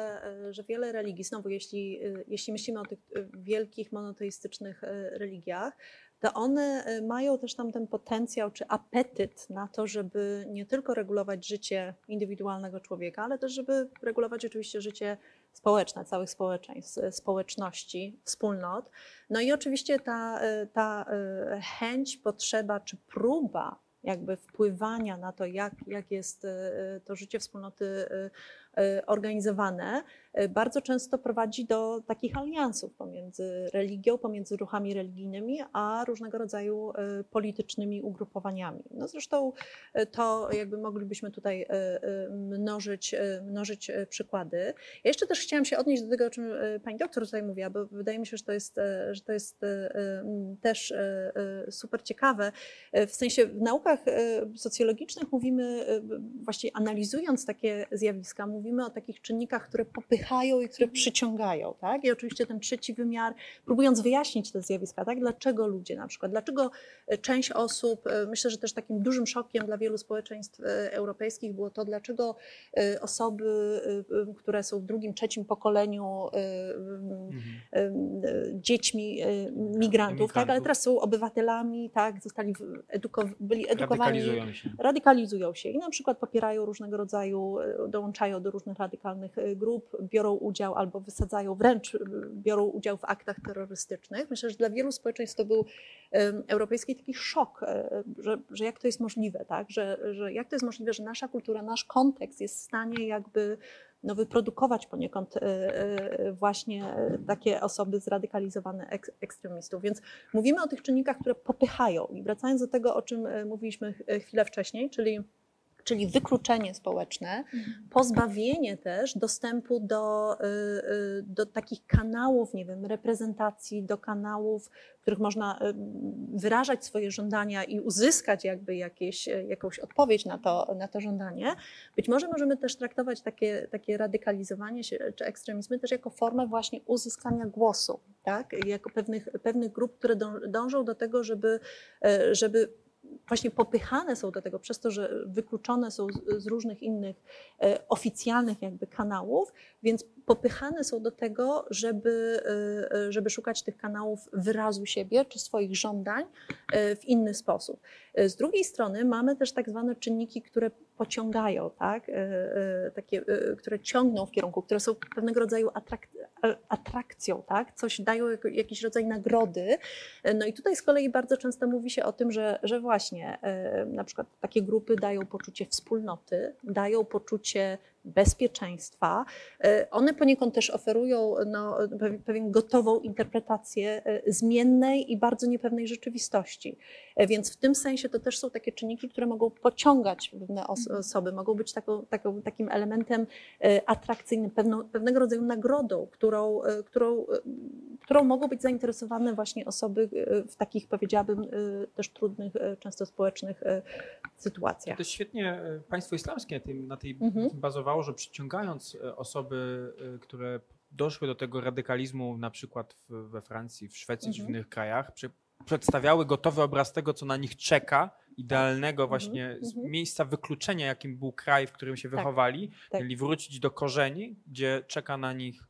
e, że wiele religii, znowu jeśli, e, jeśli myślimy o tych e, wielkich monoteistycznych religiach, to one e, mają też tam ten potencjał czy apetyt na to, żeby nie tylko regulować życie indywidualnego człowieka, ale też żeby regulować oczywiście życie społeczne, całych społeczeństw, e, społeczności, wspólnot. No i oczywiście ta, e, ta chęć, potrzeba czy próba jakby wpływania na to, jak, jak jest to życie wspólnoty organizowane, bardzo często prowadzi do takich aliansów pomiędzy religią, pomiędzy ruchami religijnymi, a różnego rodzaju e, politycznymi ugrupowaniami. No zresztą e, to jakby moglibyśmy tutaj mnożyć, mnożyć przykłady. Ja jeszcze też chciałam się odnieść do tego, o czym pani doktor tutaj mówiła, bo wydaje mi się, że to jest, że to jest też super ciekawe. W sensie w naukach socjologicznych mówimy, e, właściwie analizując takie zjawiska, mówimy o takich czynnikach, które popychają i które przyciągają. Tak? I oczywiście ten trzeci wymiar, próbując wyjaśnić te zjawiska, tak? dlaczego ludzie na przykład, dlaczego e, część osób, e, myślę, że też takim dużym szokiem dla wielu społeczeństw e, europejskich było to, dlaczego osoby, które są w drugim, trzecim pokoleniu m, em, e, dziećmi e, migrantów, tak, ale teraz są obywatelami, tak, zostali eduko- byli edukowani, Radykalizują się. radykalizują się i na przykład popierają różnego rodzaju, dołączają do różnych radykalnych grup, biorą udział albo wysadzają, wręcz e, biorą udział w aktach terrorystycznych. Myślę, że dla wielu społeczeństw to był europejski taki szok, e, że, że jak to jest możliwe, tak, że, że jak to jest możliwe, że nasza kultura, nasz kontekst jest w stanie jakby no, wyprodukować poniekąd e, e, właśnie takie osoby zradykalizowane ek, ekstremistów. Więc mówimy o tych czynnikach, które popychają. I wracając do tego, o czym mówiliśmy ch- chwilę wcześniej, czyli, czyli wykluczenie społeczne, pozbawienie też dostępu do, y, y, do takich kanałów, nie wiem, reprezentacji, do kanałów, w których można y, wyrażać swoje żądania i uzyskać jakby jakieś, jakąś odpowiedź na to, na to żądanie. Być może możemy też traktować takie, takie radykalizowanie się czy ekstremizmy też jako formę właśnie uzyskania głosu, tak? jako pewnych, pewnych grup, które dąż- dążą do tego, żeby, żeby właśnie popychane są do tego przez to, że wykluczone są z, różnych innych e, oficjalnych jakby kanałów, więc popychane są do tego, żeby, e, e, żeby szukać tych kanałów wyrazu siebie czy swoich żądań w inny sposób. E, Z drugiej strony mamy też tak zwane czynniki, które pociągają, tak? E, e, takie, które ciągną w kierunku, które są pewnego rodzaju atrak atrakcją, tak? coś dają jakiś rodzaj nagrody. No i tutaj z kolei bardzo często mówi się o tym, że, że właśnie na przykład takie grupy dają poczucie wspólnoty, dają poczucie bezpieczeństwa. E, One poniekąd też oferują no, pew- pewien gotową interpretację e, zmiennej i bardzo niepewnej rzeczywistości. E, Więc w tym sensie to też są takie czynniki, które mogą pociągać pewne os- osoby, mogą być taką, taką, takim elementem atrakcyjnym, pewną, pewnego rodzaju nagrodą, którą, którą, którą mogą być zainteresowane właśnie osoby w takich, powiedziałabym, też trudnych, często społecznych sytuacjach. To jest świetnie państwo islamskie na, tym, na, tej, Mhm. na tym bazowało, że przyciągając e, osoby, e, które doszły do tego radykalizmu na przykład w, we Francji, w Szwecji czy w Mhm. innych krajach, przy, przedstawiały gotowy obraz tego, co na nich czeka, idealnego właśnie z mhm. miejsca wykluczenia, jakim był kraj, w którym się Tak, wychowali, tak. mieli wrócić do korzeni, gdzie czeka na nich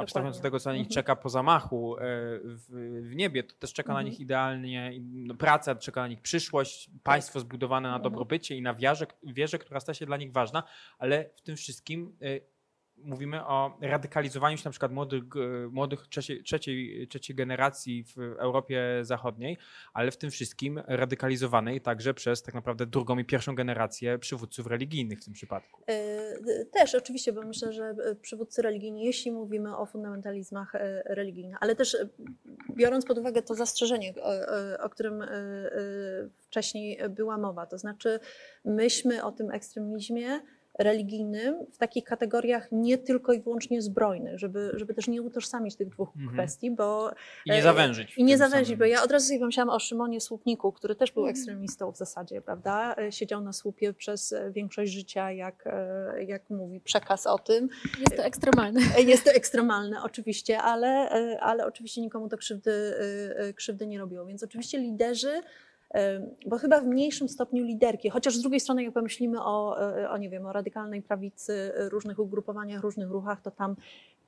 abstrahując od tego, co na nich Mhm. czeka po zamachu e, w, w niebie, to też czeka na Mhm. nich idealnie no, praca, czeka na nich przyszłość, państwo zbudowane na Mhm. dobrobycie i na wierze, wierze, która staje się dla nich ważna, ale w tym wszystkim e, mówimy o radykalizowaniu się na przykład młodych, młodych trzeciej, trzeciej, trzeciej generacji w Europie Zachodniej, ale w tym wszystkim radykalizowanej także przez tak naprawdę drugą i pierwszą generację przywódców religijnych w tym przypadku. E, Też oczywiście, bo myślę, że e, przywódcy religijni, jeśli mówimy o fundamentalizmach e, religijnych, ale też biorąc pod uwagę to zastrzeżenie, o, którym wcześniej była mowa, to znaczy myśmy o tym ekstremizmie religijnym w takich kategoriach nie tylko i wyłącznie zbrojnych, żeby, żeby też nie utożsamić tych dwóch Mhm. kwestii, bo I nie E, zawężyć. i nie tym zawęzi, samym- bo ja od razu sobie pomyślałam o Szymonie Słupniku, który też był Mhm. ekstremistą w zasadzie, prawda? E, Siedział na słupie przez e, większość życia, jak, jak mówi przekaz o tym. Jest to ekstremalne. Jest to ekstremalne oczywiście, ale, ale oczywiście nikomu to krzywdy, krzywdy nie robiło. Więc oczywiście liderzy, bo chyba w mniejszym stopniu liderki, chociaż z drugiej strony jak pomyślimy o, e, o nie wiem, o radykalnej prawicy, e, różnych ugrupowaniach, różnych ruchach, to tam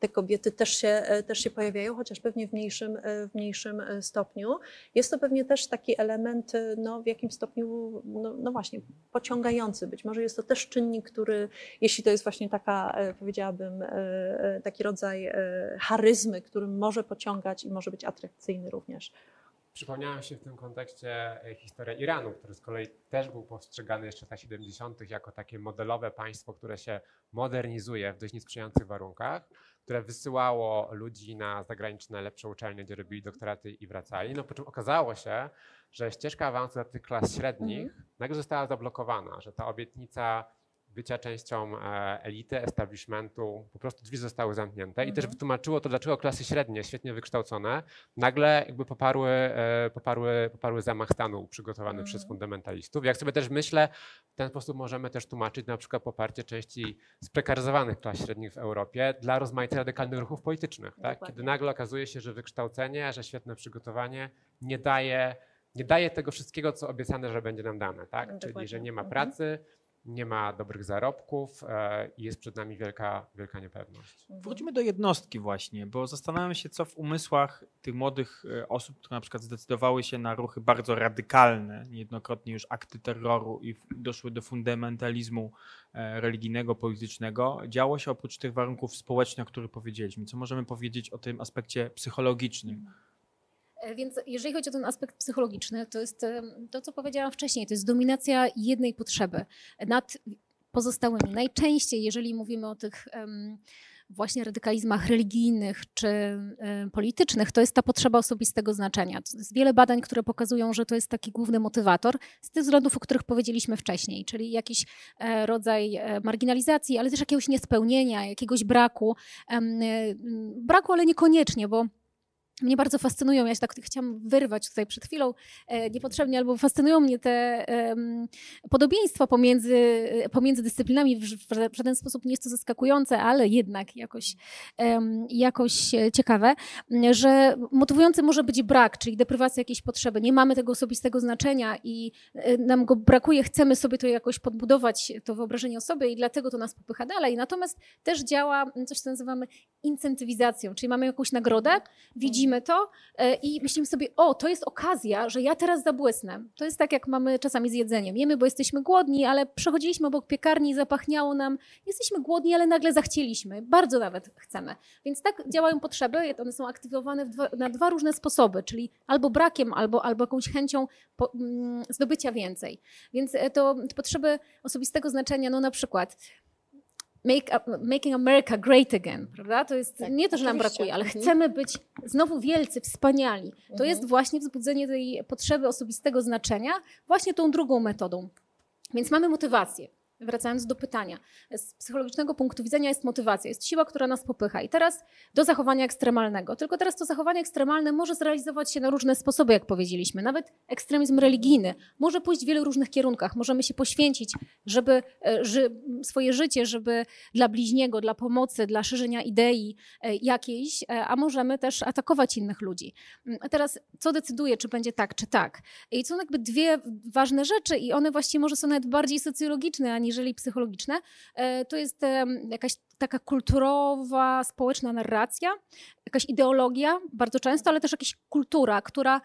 te kobiety też się, e, też się pojawiają, chociaż pewnie w mniejszym, w mniejszym stopniu. Jest to pewnie też taki element, no, w jakim stopniu, no, no właśnie, pociągający. Być może jest to też czynnik, który, jeśli to jest właśnie taka, powiedziałabym, taki rodzaj charyzmy, który może pociągać i może być atrakcyjny również. Przypomniałem się w tym kontekście e, historię Iranu, który z kolei też był postrzegany jeszcze w latach 70. jako takie modelowe państwo, które się modernizuje w dość niesprzyjających warunkach, które wysyłało ludzi na zagraniczne lepsze uczelnie, gdzie robili doktoraty i wracali. No po czym okazało się, że ścieżka awansu dla tych klas średnich nagle została zablokowana, że ta obietnica bycia częścią e, elity, establishmentu, po prostu drzwi zostały zamknięte i też Mhm. wytłumaczyło to, dlaczego klasy średnie, świetnie wykształcone, nagle jakby poparły, e, poparły, poparły zamach stanu przygotowany Mhm. przez fundamentalistów. Jak sobie też myślę, w ten sposób możemy też tłumaczyć na przykład poparcie części sprekaryzowanych klas średnich w Europie dla rozmaitych radykalnych ruchów politycznych. Tak? Kiedy nagle okazuje się, że wykształcenie, że świetne przygotowanie nie daje, nie daje tego wszystkiego, co obiecane, że będzie nam dane. Tak? Czyli, Dokładnie. że nie ma Mhm. pracy, nie ma dobrych zarobków e, i jest przed nami wielka, wielka niepewność. Wróćmy do jednostki właśnie, bo zastanawiam się, co w umysłach tych młodych e, osób, które na przykład zdecydowały się na ruchy bardzo radykalne, niejednokrotnie już akty terroru i doszły do fundamentalizmu e, religijnego, politycznego, działo się oprócz tych warunków społecznych, o których powiedzieliśmy. Co możemy powiedzieć o tym aspekcie psychologicznym? E, Więc jeżeli chodzi o ten aspekt psychologiczny, to jest em, to, co powiedziałam wcześniej, to jest dominacja jednej potrzeby nad pozostałymi. Najczęściej, jeżeli mówimy o tych właśnie radykalizmach religijnych czy em, politycznych, to jest ta potrzeba osobistego znaczenia. To jest wiele badań, które pokazują, że to jest taki główny motywator z tych względów, o których powiedzieliśmy wcześniej, czyli jakiś e, rodzaj e, marginalizacji, ale też jakiegoś niespełnienia, jakiegoś braku. e, Braku, ale niekoniecznie, bo mnie bardzo fascynują, ja się tak chciałam wyrwać tutaj przed chwilą e, niepotrzebnie, albo fascynują mnie te podobieństwa pomiędzy, e, pomiędzy dyscyplinami. W, żaden sposób nie jest to zaskakujące, ale jednak jakoś, jakoś e, ciekawe, że motywujący może być brak, czyli deprywacja jakiejś potrzeby. Nie mamy tego osobistego znaczenia i nam go brakuje, chcemy sobie to jakoś podbudować, to wyobrażenie o sobie i dlatego to nas popycha dalej. Natomiast też działa coś, co nazywamy incentywizacją, czyli mamy jakąś nagrodę, widzimy to e, i myślimy sobie, o, to jest okazja, że ja teraz zabłysnę. To jest tak, jak mamy czasami z jedzeniem. Jemy, bo jesteśmy głodni, ale przechodziliśmy obok piekarni i zapachniało nam. Jesteśmy głodni, ale nagle zachcieliśmy. Bardzo nawet chcemy. Więc tak działają potrzeby. One są aktywowane na dwa różne sposoby, czyli albo brakiem, albo, albo jakąś chęcią mm, zdobycia więcej. Więc e, to potrzeby osobistego znaczenia, no na przykład make, making America great again, prawda? To jest Tak, nie to, że nam oczywiście. brakuje, ale Mhm. chcemy być znowu wielcy, wspaniali. To Mhm. jest właśnie wzbudzenie tej potrzeby osobistego znaczenia właśnie tą drugą metodą. Więc mamy motywację. Wracając do pytania, z psychologicznego punktu widzenia jest motywacja, jest siła, która nas popycha. I teraz do zachowania ekstremalnego. Tylko teraz to zachowanie ekstremalne może zrealizować się na różne sposoby, jak powiedzieliśmy. Nawet ekstremizm religijny może pójść w wielu różnych kierunkach. Możemy się poświęcić, żeby e, ży, swoje życie, żeby dla bliźniego, dla pomocy, dla szerzenia idei e, jakiejś, e, a możemy też atakować innych ludzi. Mm, A teraz co decyduje, czy będzie tak, czy tak? I są jakby dwie ważne rzeczy i one właściwie może są nawet bardziej socjologiczne, aniżeli aniżeli psychologiczne. E, to jest jakaś taka kulturowa, społeczna narracja, jakaś ideologia bardzo często, ale też jakaś kultura, która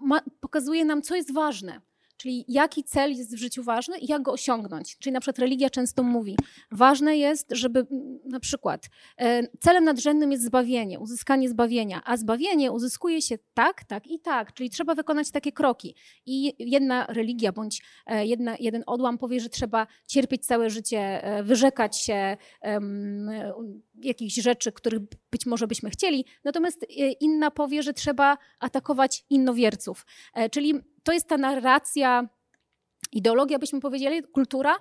ma, pokazuje nam, co jest ważne. Czyli jaki cel jest w życiu ważny i jak go osiągnąć. Czyli na przykład religia często mówi, ważne jest, żeby na przykład e, celem nadrzędnym jest zbawienie, uzyskanie zbawienia, a zbawienie uzyskuje się tak, tak i tak. Czyli trzeba wykonać takie kroki. I jedna religia bądź e, jedna, jeden odłam powie, że trzeba cierpieć całe życie, e, wyrzekać się jakichś rzeczy, których być może byśmy chcieli, natomiast inna powie, że trzeba atakować innowierców. Czyli to jest ta narracja ideologia, byśmy powiedzieli, kultura,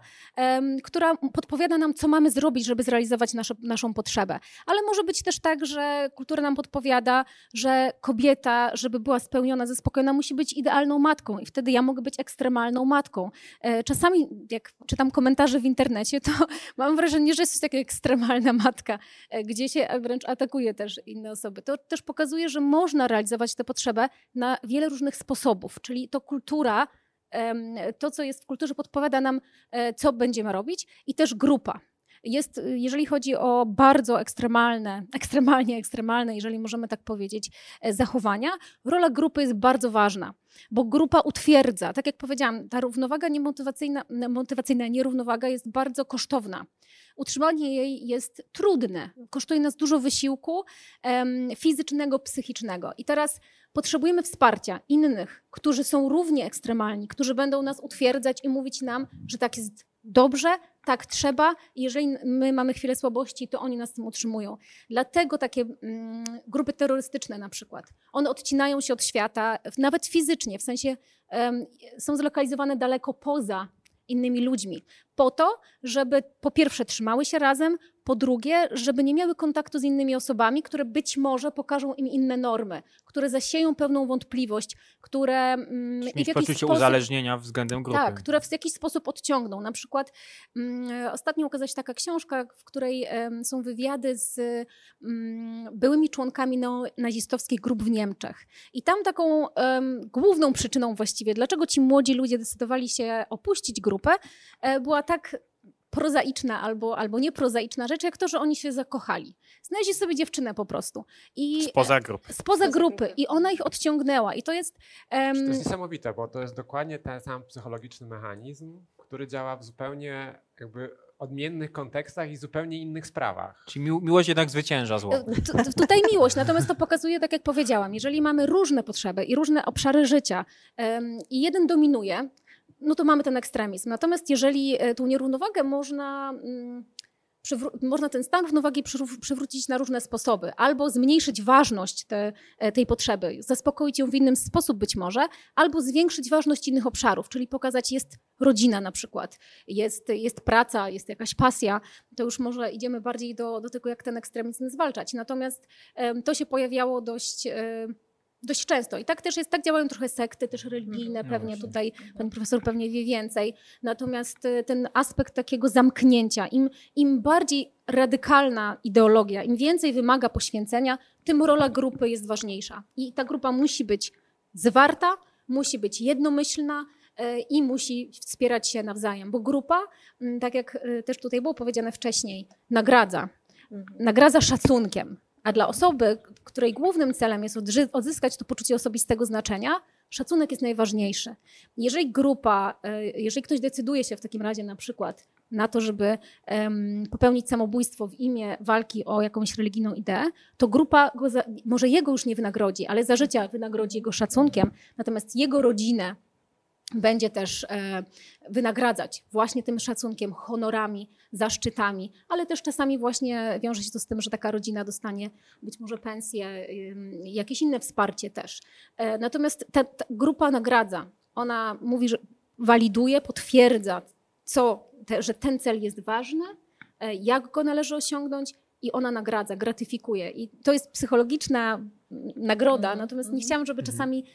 która podpowiada nam, co mamy zrobić, żeby zrealizować naszą, naszą potrzebę. Ale może być też tak, że kultura nam podpowiada, że kobieta, żeby była spełniona, zaspokojona, musi być idealną matką i wtedy ja mogę być ekstremalną matką. E, czasami, jak czytam komentarze w internecie, to mam wrażenie, że jest taka ekstremalna matka, e, gdzie się wręcz atakuje też inne osoby. To też pokazuje, że można realizować tę potrzebę na wiele różnych sposobów, czyli to kultura to, co jest w kulturze, podpowiada nam, e, co będziemy robić, i też grupa. Jest, jeżeli chodzi o bardzo ekstremalne, ekstremalnie ekstremalne, jeżeli możemy tak powiedzieć, e, zachowania, rola grupy jest bardzo ważna, bo grupa utwierdza. Tak jak powiedziałam, ta równowaga niemotywacyjna, motywacyjna nierównowaga jest bardzo kosztowna. Utrzymanie jej jest trudne, kosztuje nas dużo wysiłku fizycznego, psychicznego. I teraz potrzebujemy wsparcia innych, którzy są równie ekstremalni, którzy będą nas utwierdzać i mówić nam, że tak jest dobrze, tak trzeba. Jeżeli my mamy chwilę słabości, to oni nas tym utrzymują. Dlatego takie mm, grupy terrorystyczne na przykład, one odcinają się od świata, nawet fizycznie, w sensie um, są zlokalizowane daleko poza innymi ludźmi, po to, żeby po pierwsze trzymały się razem, po drugie, żeby nie miały kontaktu z innymi osobami, które być może pokażą im inne normy, które zasieją pewną wątpliwość, które mm, w jakiś poczucie sposób, uzależnienia względem grupy. Tak, które w jakiś sposób odciągną. Na przykład mm, ostatnio ukazała się taka książka, w której um, są wywiady z um, byłymi członkami no, nazistowskich grup w Niemczech. I tam taką główną przyczyną właściwie, dlaczego ci młodzi ludzie decydowali się opuścić grupę, e, była tak prozaiczna albo, albo nieprozaiczna rzecz, jak to, że oni się zakochali. Znaleźli sobie dziewczynę po prostu. I, spoza grupy. Spoza grupy. I ona ich odciągnęła. I to jest... Um... To jest niesamowite, bo to jest dokładnie ten sam psychologiczny mechanizm, który działa w zupełnie jakby odmiennych kontekstach i zupełnie innych sprawach. Czyli mi miłość jednak zwycięża zło. tutaj miłość, natomiast to pokazuje, tak jak powiedziałam, jeżeli mamy różne potrzeby i różne obszary życia um, i jeden dominuje, no to mamy ten ekstremizm. Natomiast jeżeli e, tą nierównowagę można, mm, można ten stan równowagi przywrócić na różne sposoby, albo zmniejszyć ważność te, e, tej potrzeby, zaspokoić ją w inny sposób być może, albo zwiększyć ważność innych obszarów, czyli pokazać jest rodzina na przykład, jest, jest praca, jest jakaś pasja, to już może idziemy bardziej do, do tego, jak ten ekstremizm zwalczać. Natomiast to się pojawiało dość dość często. I tak też jest, tak działają trochę sekty też religijne, no pewnie tutaj pani profesor pewnie wie więcej. Natomiast y, ten aspekt takiego zamknięcia, im, im bardziej radykalna ideologia, im więcej wymaga poświęcenia, tym rola grupy jest ważniejsza. I ta grupa musi być zwarta, musi być jednomyślna, y, i musi wspierać się nawzajem, bo grupa, mm, tak jak y, też tutaj było powiedziane wcześniej, nagradza. Mhm. Nagradza szacunkiem. A dla osoby, której głównym celem jest odzyskać to poczucie osobistego znaczenia, szacunek jest najważniejszy. Jeżeli grupa, e, jeżeli ktoś decyduje się w takim razie na przykład na to, żeby popełnić samobójstwo w imię walki o jakąś religijną ideę, to grupa go za, może jego już nie wynagrodzi, ale za życia wynagrodzi jego szacunkiem, natomiast jego rodzinę będzie też e, wynagradzać właśnie tym szacunkiem, honorami, zaszczytami, ale też czasami właśnie wiąże się to z tym, że taka rodzina dostanie być może pensję, jakieś inne wsparcie też. E, natomiast ta, ta grupa nagradza. Ona mówi, że waliduje, potwierdza, co, te, że ten cel jest ważny, e, jak go należy osiągnąć i ona nagradza, gratyfikuje. I to jest psychologiczna nagroda, mm, natomiast nie mm. chciałam, żeby mhm. czasami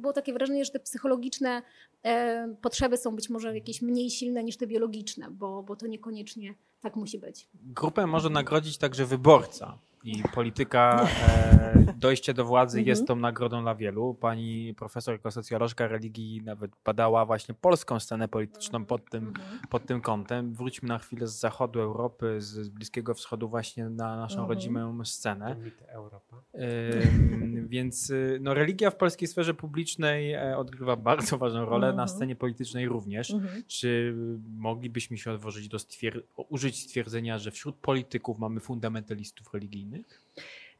było takie wrażenie, że te psychologiczne e, potrzeby są być może jakieś mniej silne niż te biologiczne, bo, bo to niekoniecznie tak musi być. Grupę może nagrodzić także wyborca. i polityka, e, dojście do władzy Mhm. jest tą nagrodą dla wielu. Pani profesor jako socjolożka religii nawet badała właśnie polską scenę polityczną pod tym, Mhm. pod tym kątem. Wróćmy na chwilę z zachodu Europy, z, z Bliskiego Wschodu właśnie na naszą Mhm. rodzimą scenę. Europa. Ym, Więc y, no, religia w polskiej sferze publicznej e, odgrywa bardzo ważną rolę, na Mhm. scenie politycznej również. Mhm. Czy moglibyśmy się odwożyć do stwier- użyć stwierdzenia, że wśród polityków mamy fundamentalistów religijnych?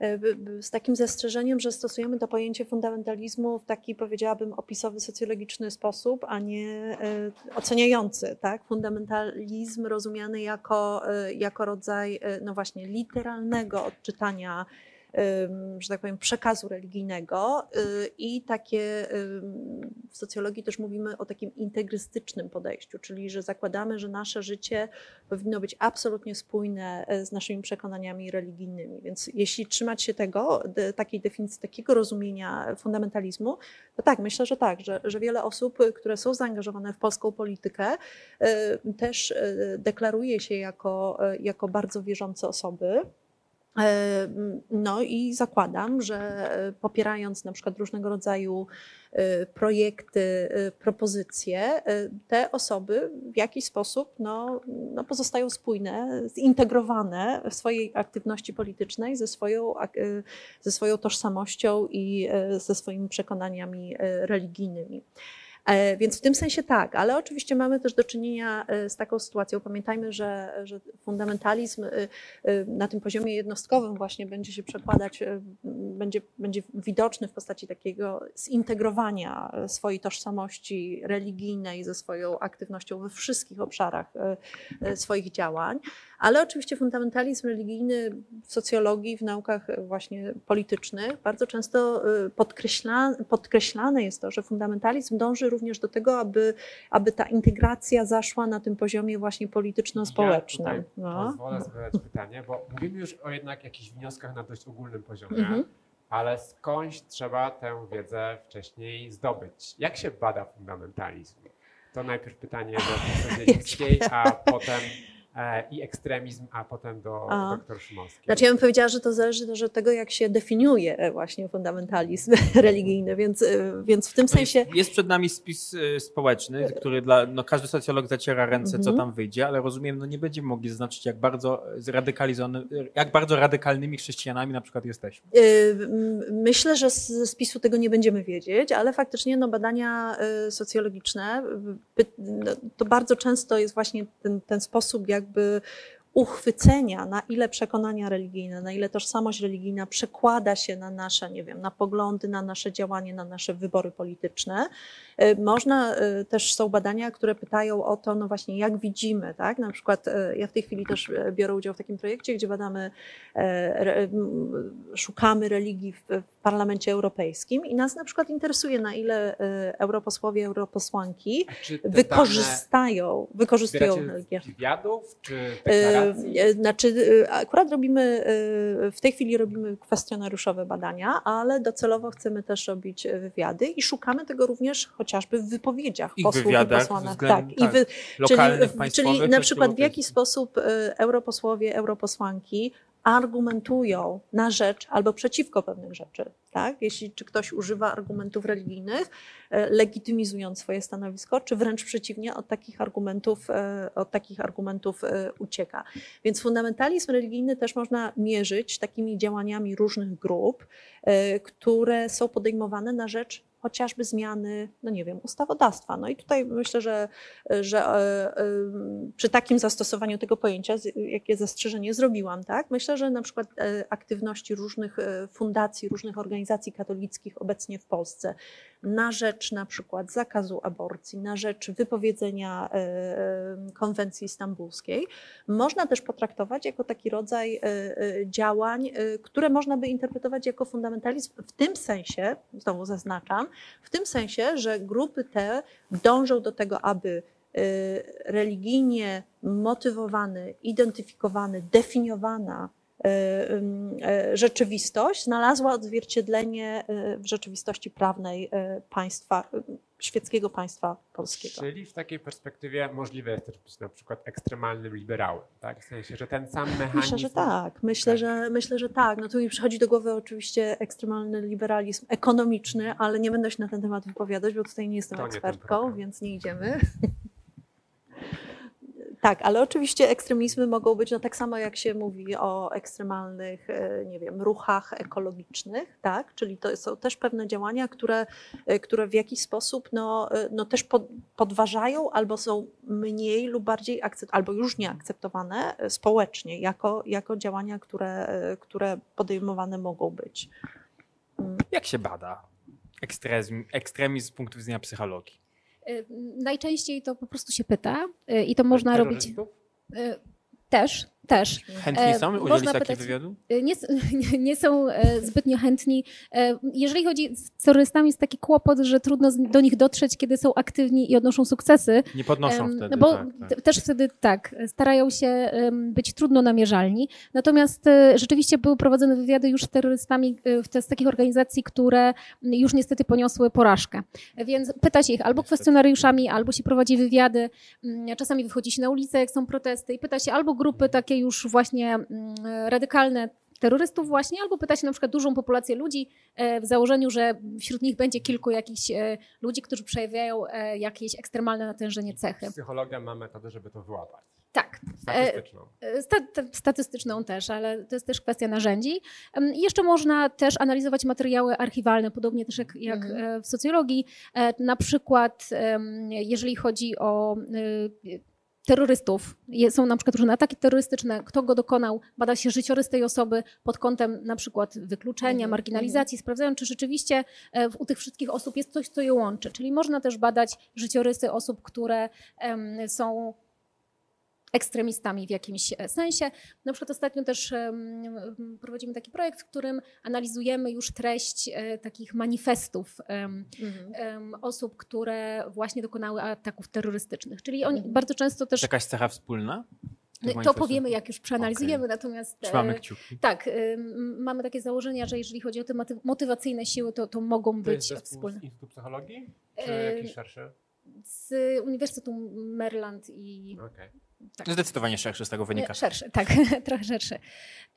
E, Z takim zastrzeżeniem, że stosujemy to pojęcie fundamentalizmu w taki, powiedziałabym, opisowy, socjologiczny sposób, a nie e, oceniający. Tak? Fundamentalizm rozumiany jako, jako rodzaj, no właśnie, literalnego odczytania, że tak powiem, przekazu religijnego e, i takie w socjologii też mówimy o takim integrystycznym podejściu, czyli że zakładamy, że nasze życie powinno być absolutnie spójne e, z naszymi przekonaniami religijnymi. Więc jeśli trzymać się tego, takiej definicji, takiego rozumienia fundamentalizmu, to tak, myślę, że tak, że, że wiele osób, y, które są zaangażowane w polską politykę, e, też e, deklaruje się jako, jako bardzo wierzące osoby. E, No i zakładam, że e, popierając na przykład różnego rodzaju e, projekty, propozycje, te osoby w jakiś sposób no, no pozostają spójne, zintegrowane w swojej aktywności politycznej ze swoją, ze swoją tożsamością i ze swoimi przekonaniami religijnymi. E, Więc w tym sensie tak, ale oczywiście mamy też do czynienia e, z taką sytuacją. Pamiętajmy, że, że fundamentalizm e, na tym poziomie jednostkowym właśnie będzie się przekładać, będzie, będzie widoczny w postaci takiego zintegrowania swojej tożsamości religijnej ze swoją aktywnością we wszystkich obszarach swoich działań. Ale oczywiście fundamentalizm religijny w socjologii, w naukach e, właśnie politycznych bardzo często e, podkreśla, podkreślane jest to, że fundamentalizm dąży również do tego, aby, aby ta integracja zaszła na tym poziomie właśnie polityczno-społecznym. Ja No. pozwolę zadać pytanie, bo mówimy już o jednak jakichś wnioskach na dość ogólnym poziomie, Mhm. ale skądś trzeba tę wiedzę wcześniej zdobyć. Jak się bada fundamentalizm? To najpierw pytanie do profesor a potem i ekstremizm, a potem do A. doktor Szumowskiej. Znaczy ja bym powiedziała, że to zależy też od tego, jak się definiuje e, właśnie fundamentalizm religijny, więc, e, więc w tym No sensie... Jest, jest przed nami spis społeczny, który dla, no każdy socjolog zaciera ręce, co Mhm. tam wyjdzie, ale rozumiem, no nie będziemy mogli zaznaczyć, jak bardzo zradykalizowany, jak bardzo radykalnymi chrześcijanami na przykład jesteśmy. Myślę, że z- ze spisu tego nie będziemy wiedzieć, ale faktycznie no, badania socjologiczne no, to bardzo często jest właśnie ten, ten sposób jakby uchwycenia, na ile przekonania religijne, na ile tożsamość religijna przekłada się na nasze, nie wiem, na poglądy, na nasze działanie, na nasze wybory polityczne. Y, Można, y, też są badania, które pytają o to, no właśnie jak widzimy, tak? Na przykład y, ja w tej chwili też biorę udział w takim projekcie, gdzie badamy e, szukamy religii w, Parlamencie Europejskim i nas na przykład interesuje, na ile e, europosłowie, europosłanki wykorzystają, wykorzystują religię. wywiadów czy E, deklaracji? E, Znaczy, e, akurat robimy, e, w tej chwili robimy kwestionariuszowe badania, ale docelowo chcemy też robić wywiady i szukamy tego również chociażby w wypowiedziach posłów wywiadach i posłanek. względem- Tak, tak, i wy, Lokalnych, czyli, czyli na przykład w jaki sposób europosłowie, europosłanki argumentują na rzecz albo przeciwko pewnych rzeczy. Tak? Jeśli czy ktoś używa argumentów religijnych, e, legitymizując swoje stanowisko, czy wręcz przeciwnie, od takich argumentów, e, od takich argumentów e, ucieka. Więc fundamentalizm religijny też można mierzyć takimi działaniami różnych grup, które są podejmowane na rzecz chociażby zmiany, no nie wiem, ustawodawstwa. No i tutaj myślę, że, że e, e, przy takim zastosowaniu tego pojęcia, jakie zastrzeżenie zrobiłam, tak? Myślę, że na przykład e, aktywności różnych fundacji, różnych organizacji katolickich obecnie w Polsce na rzecz na przykład zakazu aborcji, na rzecz wypowiedzenia e, e, konwencji stambulskiej, można też potraktować jako taki rodzaj e, działań, które można by interpretować jako fundamentalizm w tym sensie, znowu zaznaczam, w tym sensie, że grupy te dążą do tego, aby religijnie motywowany, identyfikowany, definiowana rzeczywistość znalazła odzwierciedlenie w rzeczywistości prawnej państwa, świeckiego państwa polskiego. Czyli w takiej perspektywie możliwe jest też być na przykład ekstremalnym liberałem, tak? W sensie, że ten sam mechanizm... Myślę, że tak. Myślę, tak. Że, myślę, że tak. No tu mi przychodzi do głowy oczywiście ekstremalny liberalizm ekonomiczny, ale nie będę się na ten temat wypowiadać, bo tutaj nie jestem to ekspertką, nie więc nie idziemy. Tak, ale oczywiście ekstremizmy mogą być, no tak samo jak się mówi o ekstremalnych, e, nie wiem, ruchach ekologicznych, tak, czyli to są też pewne działania, które, e, które w jakiś sposób no, e, no też podważają albo są mniej lub bardziej, akcept, albo już nie akceptowane społecznie jako, jako działania, które, które podejmowane mogą być. Jak się bada ekstremizm, ekstremizm z punktu widzenia psychologii? Y, najczęściej to po prostu się pyta y, i to można robić. Y, też, też. Chętni e, są udzielić takiego wywiadu? E, nie, nie, są e, zbytnio chętni. Jeżeli chodzi z terrorystami, jest taki kłopot, że trudno do nich dotrzeć, kiedy są aktywni i odnoszą sukcesy. Nie podnoszą wtedy. Bo tak, tak. też wtedy tak, starają się być trudno namierzalni. Natomiast rzeczywiście były prowadzone wywiady już z terrorystami z takich organizacji, które już niestety poniosły porażkę. Więc pyta się ich albo kwestionariuszami, albo się prowadzi wywiady. Mm, czasami wychodzi się na ulicę, jak są protesty i pyta się albo grupy takie już właśnie mm, radykalne terrorystów właśnie, albo pyta się na przykład dużą populację ludzi e, w założeniu, że wśród nich będzie kilku jakichś e, ludzi, którzy przejawiają e, jakieś ekstremalne natężenie cechy. Psychologia ma metodę, żeby to wyłapać. Tak. Statystyczną. statystyczną też, ale to jest też kwestia narzędzi. I jeszcze można też analizować materiały archiwalne, podobnie też jak, jak mhm. w socjologii. Na przykład, jeżeli chodzi o terrorystów. Są na przykład różne ataki terrorystyczne, kto go dokonał, bada się życiorys tej osoby pod kątem na przykład wykluczenia, mhm, marginalizacji, sprawdzają, czy rzeczywiście e, u tych wszystkich osób jest coś, co je łączy. Czyli można też badać życiorysy osób, które są ekstremistami w jakimś e, sensie. Na przykład ostatnio też prowadzimy taki projekt, w którym analizujemy już treść e, takich manifestów mhm. osób, które właśnie dokonały ataków terrorystycznych. Czyli oni mhm. bardzo często też... Jakaś cecha wspólna? To powiemy, jak już przeanalizujemy, okay. natomiast. E, Trzymamy kciuki. Tak, mamy takie założenia, że jeżeli chodzi o te motywacyjne siły, to, to mogą to być jest wspólne. Z Instytutu Psychologii? Czy jakiś szerszy? Z Uniwersytetu Maryland i. Okay. Tak. Zdecydowanie szerszy z tego wynika. Szerszy, tak, trochę szerszy.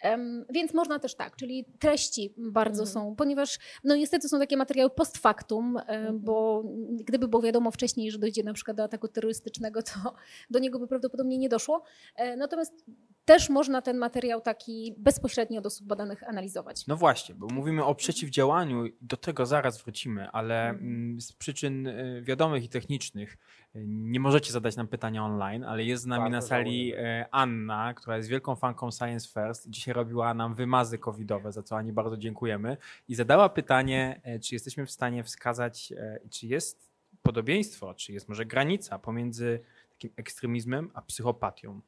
Um, więc można też tak, czyli treści bardzo mhm. są, ponieważ no niestety są takie materiały post factum, mhm. bo gdyby było wiadomo wcześniej, że dojdzie na przykład do ataku terrorystycznego, to do niego by prawdopodobnie nie doszło. E, natomiast też można ten materiał taki bezpośrednio do osób badanych analizować. No właśnie, bo mówimy o przeciwdziałaniu i do tego zaraz wrócimy, ale mhm. mm, z przyczyn y, wiadomych i technicznych y, nie możecie zadać nam pytania online, ale jest z nami Bardzo na sali y, Anna, która jest wielką fanką Science First. Dzisiaj robiła nam wymazy covidowe, za co Ani bardzo dziękujemy i zadała pytanie, czy jesteśmy w stanie wskazać, czy jest podobieństwo, czy jest może granica pomiędzy takim ekstremizmem a psychopatią.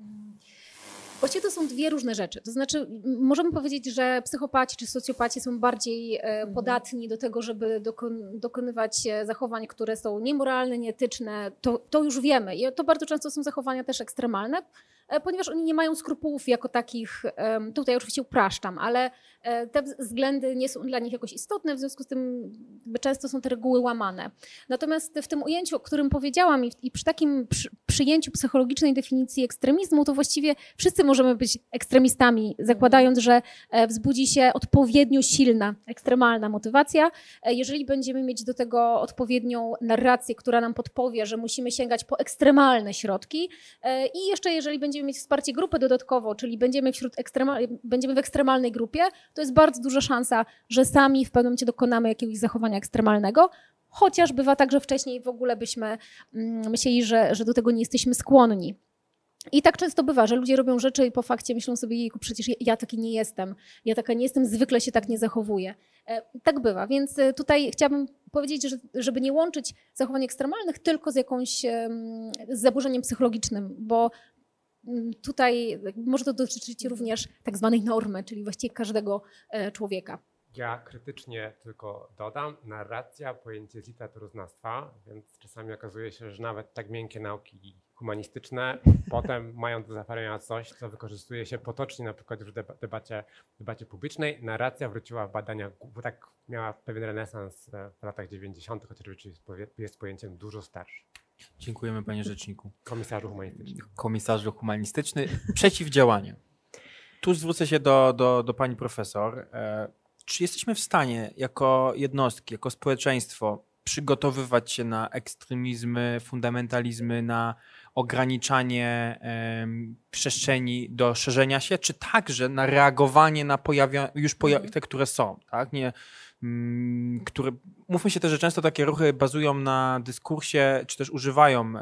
Mm. Właściwie to są dwie różne rzeczy. To znaczy, możemy powiedzieć, że psychopaci czy socjopaci są bardziej e, mhm. podatni do tego, żeby dokon dokonywać e, zachowań, które są niemoralne, nieetyczne. To, to już wiemy. I to bardzo często są zachowania też ekstremalne, ponieważ oni nie mają skrupułów jako takich, tutaj oczywiście upraszczam, ale e, te względy nie są dla nich jakoś istotne, w związku z tym często są te reguły łamane. Natomiast w tym ujęciu, o którym powiedziałam i przy takim przyjęciu psychologicznej definicji ekstremizmu, to właściwie wszyscy możemy być ekstremistami, zakładając, że e, wzbudzi się odpowiednio silna, ekstremalna motywacja. Jeżeli będziemy mieć do tego odpowiednią narrację, która nam podpowie, że musimy sięgać po ekstremalne środki i jeszcze jeżeli będziemy będziemy mieć wsparcie grupy dodatkowo, czyli będziemy, wśród będziemy w ekstremalnej grupie, to jest bardzo duża szansa, że sami w pewnym momencie dokonamy jakiegoś zachowania ekstremalnego, chociaż bywa tak, że wcześniej w ogóle byśmy mm, myśleli, że, że do tego nie jesteśmy skłonni. I tak często bywa, że ludzie robią rzeczy i po fakcie myślą sobie, jejku, przecież ja taki nie jestem, ja taka nie jestem, zwykle się tak nie zachowuję. E, tak bywa, więc e, tutaj chciałabym powiedzieć, że, żeby nie łączyć zachowań ekstremalnych tylko z jakąś z zaburzeniem psychologicznym, bo tutaj może to dotyczyć również tak zwanej normy, czyli właściwie każdego e, człowieka. Ja krytycznie tylko dodam, narracja, pojęcie z literaturoznawstwa, więc czasami okazuje się, że nawet tak miękkie nauki humanistyczne, potem mają do zaoferowania coś, co wykorzystuje się potocznie, na przykład już w deba- debacie, debacie publicznej. Narracja wróciła w badaniach, bo tak miała pewien renesans w latach 90., chociaż jest pojęciem dużo starszym. Dziękujemy panie rzeczniku. Komisarzu humanistycznym. Komisarzu humanistyczny. Przeciwdziałanie. Tu zwrócę się do, do, do pani profesor. E, Czy jesteśmy w stanie jako jednostki, jako społeczeństwo przygotowywać się na ekstremizmy, fundamentalizmy, na ograniczanie em, przestrzeni do szerzenia się, czy także na reagowanie na pojawia, już poja- Mhm. te, które są, tak? Nie, które, mówmy się też, że często takie ruchy bazują na dyskursie, czy też używają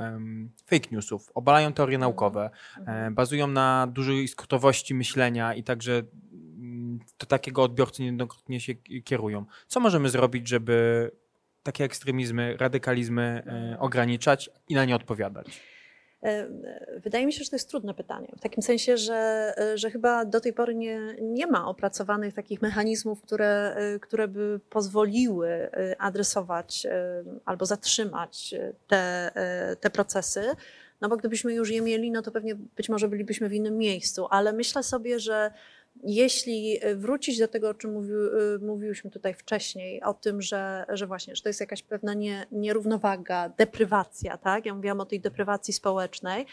fake newsów, obalają teorie naukowe, e, bazują na dużej skrótowości myślenia i także mm, do takiego odbiorcy niejednokrotnie się kierują. Co możemy zrobić, żeby takie ekstremizmy, radykalizmy e, ograniczać i na nie odpowiadać? Wydaje mi się, że to jest trudne pytanie. W takim sensie, że, e, że chyba do tej pory nie, nie ma opracowanych takich mechanizmów, które, e, które by pozwoliły e, adresować albo zatrzymać te, te procesy. No bo gdybyśmy już je mieli, no to pewnie być może bylibyśmy w innym miejscu, ale myślę sobie, że jeśli wrócić do tego, o czym mówił, y, mówiłyśmy tutaj wcześniej, o tym, że, że właśnie, że to jest jakaś pewna nie, nierównowaga, deprywacja, tak? Ja mówiłam o tej deprywacji społecznej,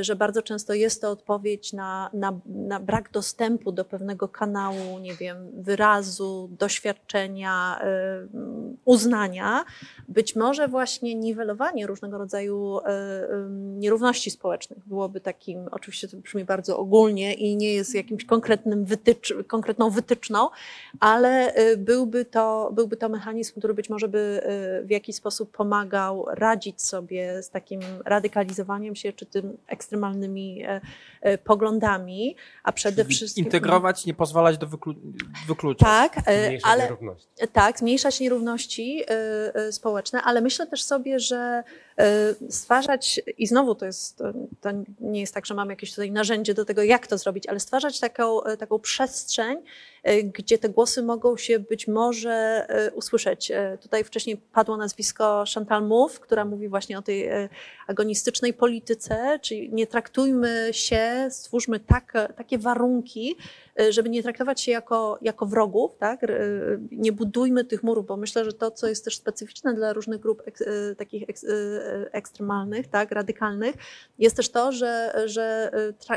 że bardzo często jest to odpowiedź na, na, na brak dostępu do pewnego kanału, nie wiem, wyrazu, doświadczenia, y, uznania. Być może właśnie niwelowanie różnego rodzaju y, nierówności społecznych byłoby takim, oczywiście to brzmi bardzo ogólnie i nie jest jakimś konkretnym wytycz, konkretną wytyczną, ale byłby to, byłby to mechanizm, który być może by w jakiś sposób pomagał radzić sobie z takim radykalizowaniem się, czy tym ekstremalnymi e, e, poglądami, a przede wszystkim... Integrować, nie pozwalać do wyklu- wykluczać. Tak, e, Mniejsze ale nierówności. tak, zmniejszać nierówności społeczne, ale myślę też sobie, że stwarzać, i znowu to jest, to, nie jest tak, że mamy jakieś tutaj narzędzie do tego, jak to zrobić, ale stwarzać taką, y, taką przestrzeń, y, gdzie te głosy mogą się być może usłyszeć. Tutaj wcześniej padło nazwisko Chantal Mouffe, która mówi właśnie o tej agonistycznej polityce, czyli nie traktujmy się, stwórzmy tak, takie warunki, żeby nie traktować się jako, jako wrogów, tak? R- nie budujmy tych murów, bo myślę, że to, co jest też specyficzne dla różnych grup ek, y, takich ek, y, ekstremalnych, tak? radykalnych, jest też to, że, że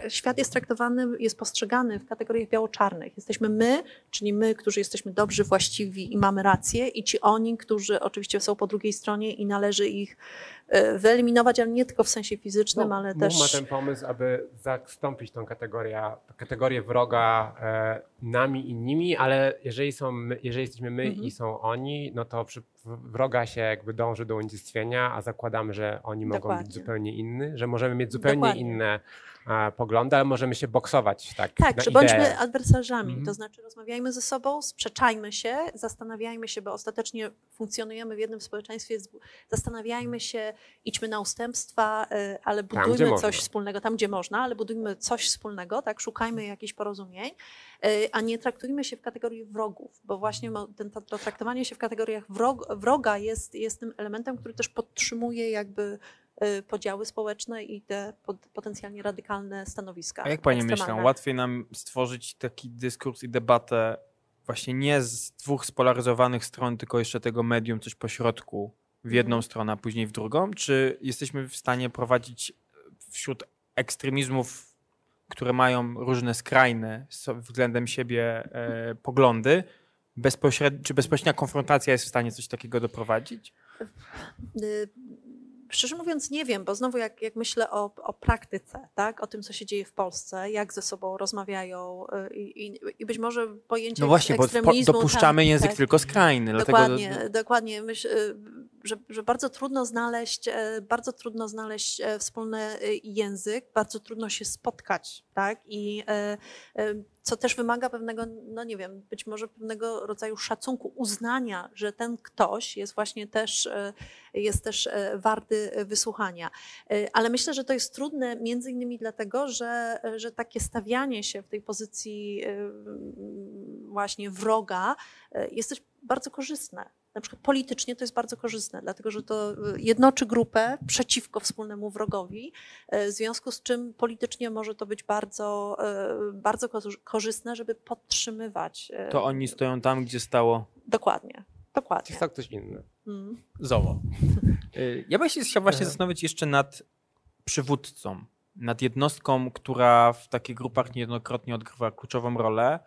y, świat jest traktowany, jest postrzegany w kategoriach biało-czarnych. Jesteśmy my, czyli my, którzy jesteśmy dobrzy, właściwi i mamy rację i ci oni, którzy oczywiście są po drugiej stronie i należy ich y, wyeliminować, ale nie tylko w sensie fizycznym, No, ale też... ma ten pomysł, aby zastąpić tą kategorię, kategorię wroga e, nami i nimi, ale jeżeli, są my, jeżeli jesteśmy my Mhm. i są oni, no to przy, wroga się jakby dąży do unicestwienia, a zakładamy, że oni mogą Dokładnie. być zupełnie inni, że możemy mieć zupełnie Dokładnie. inne poglądy, ale możemy się boksować tak, Tak, że bądźmy adwersarzami, Mhm. to znaczy rozmawiajmy ze sobą, sprzeczajmy się, zastanawiajmy się, bo ostatecznie funkcjonujemy w jednym społeczeństwie, zastanawiajmy się, idźmy na ustępstwa, y, ale budujmy można. coś wspólnego, tam gdzie można, ale budujmy coś wspólnego, tak, szukajmy jakichś porozumień, y, a nie traktujmy się w kategorii wrogów, bo właśnie ten, to, to traktowanie się w kategoriach wrog, wroga jest, jest tym elementem, który też podtrzymuje jakby podziały społeczne i te pot, potencjalnie radykalne stanowiska. A jak pani myślą, łatwiej nam stworzyć taki dyskurs i debatę właśnie nie z dwóch spolaryzowanych stron, tylko jeszcze tego medium coś pośrodku w jedną Mhm. stronę, a później w drugą? Czy jesteśmy w stanie prowadzić wśród ekstremizmów, które mają różne skrajne względem siebie e, poglądy, bezpośred... czy bezpośrednia konfrontacja jest w stanie coś takiego doprowadzić? Y, Szczerze mówiąc, nie wiem, bo znowu jak, jak myślę o, o praktyce, tak? o tym, co się dzieje w Polsce, jak ze sobą rozmawiają y, i, i, i być może pojęcie No właśnie, bo dopuszczamy tak, język tak. tylko skrajny. Dlatego Dokładnie, dokładnie. Że, że bardzo trudno znaleźć, e, bardzo trudno znaleźć e, wspólny e, język, bardzo trudno się spotkać, tak? I co też wymaga pewnego, no nie wiem, być może pewnego rodzaju szacunku, uznania, że ten ktoś jest właśnie też, jest też warty wysłuchania. Ale myślę, że to jest trudne między innymi dlatego, że, że takie stawianie się w tej pozycji właśnie wroga jest też bardzo korzystne. Na przykład politycznie to jest bardzo korzystne, dlatego że to y, jednoczy grupę przeciwko wspólnemu wrogowi, y, w związku z czym politycznie może to być bardzo, y, bardzo korzystne, żeby podtrzymywać. To oni stoją tam, gdzie stało. Dokładnie. Dokładnie. Jest to ktoś inny. Mm. Zowo. Ja bym się chciał właśnie zastanowić jeszcze nad przywódcą, nad jednostką, która w takich grupach niejednokrotnie odgrywa kluczową rolę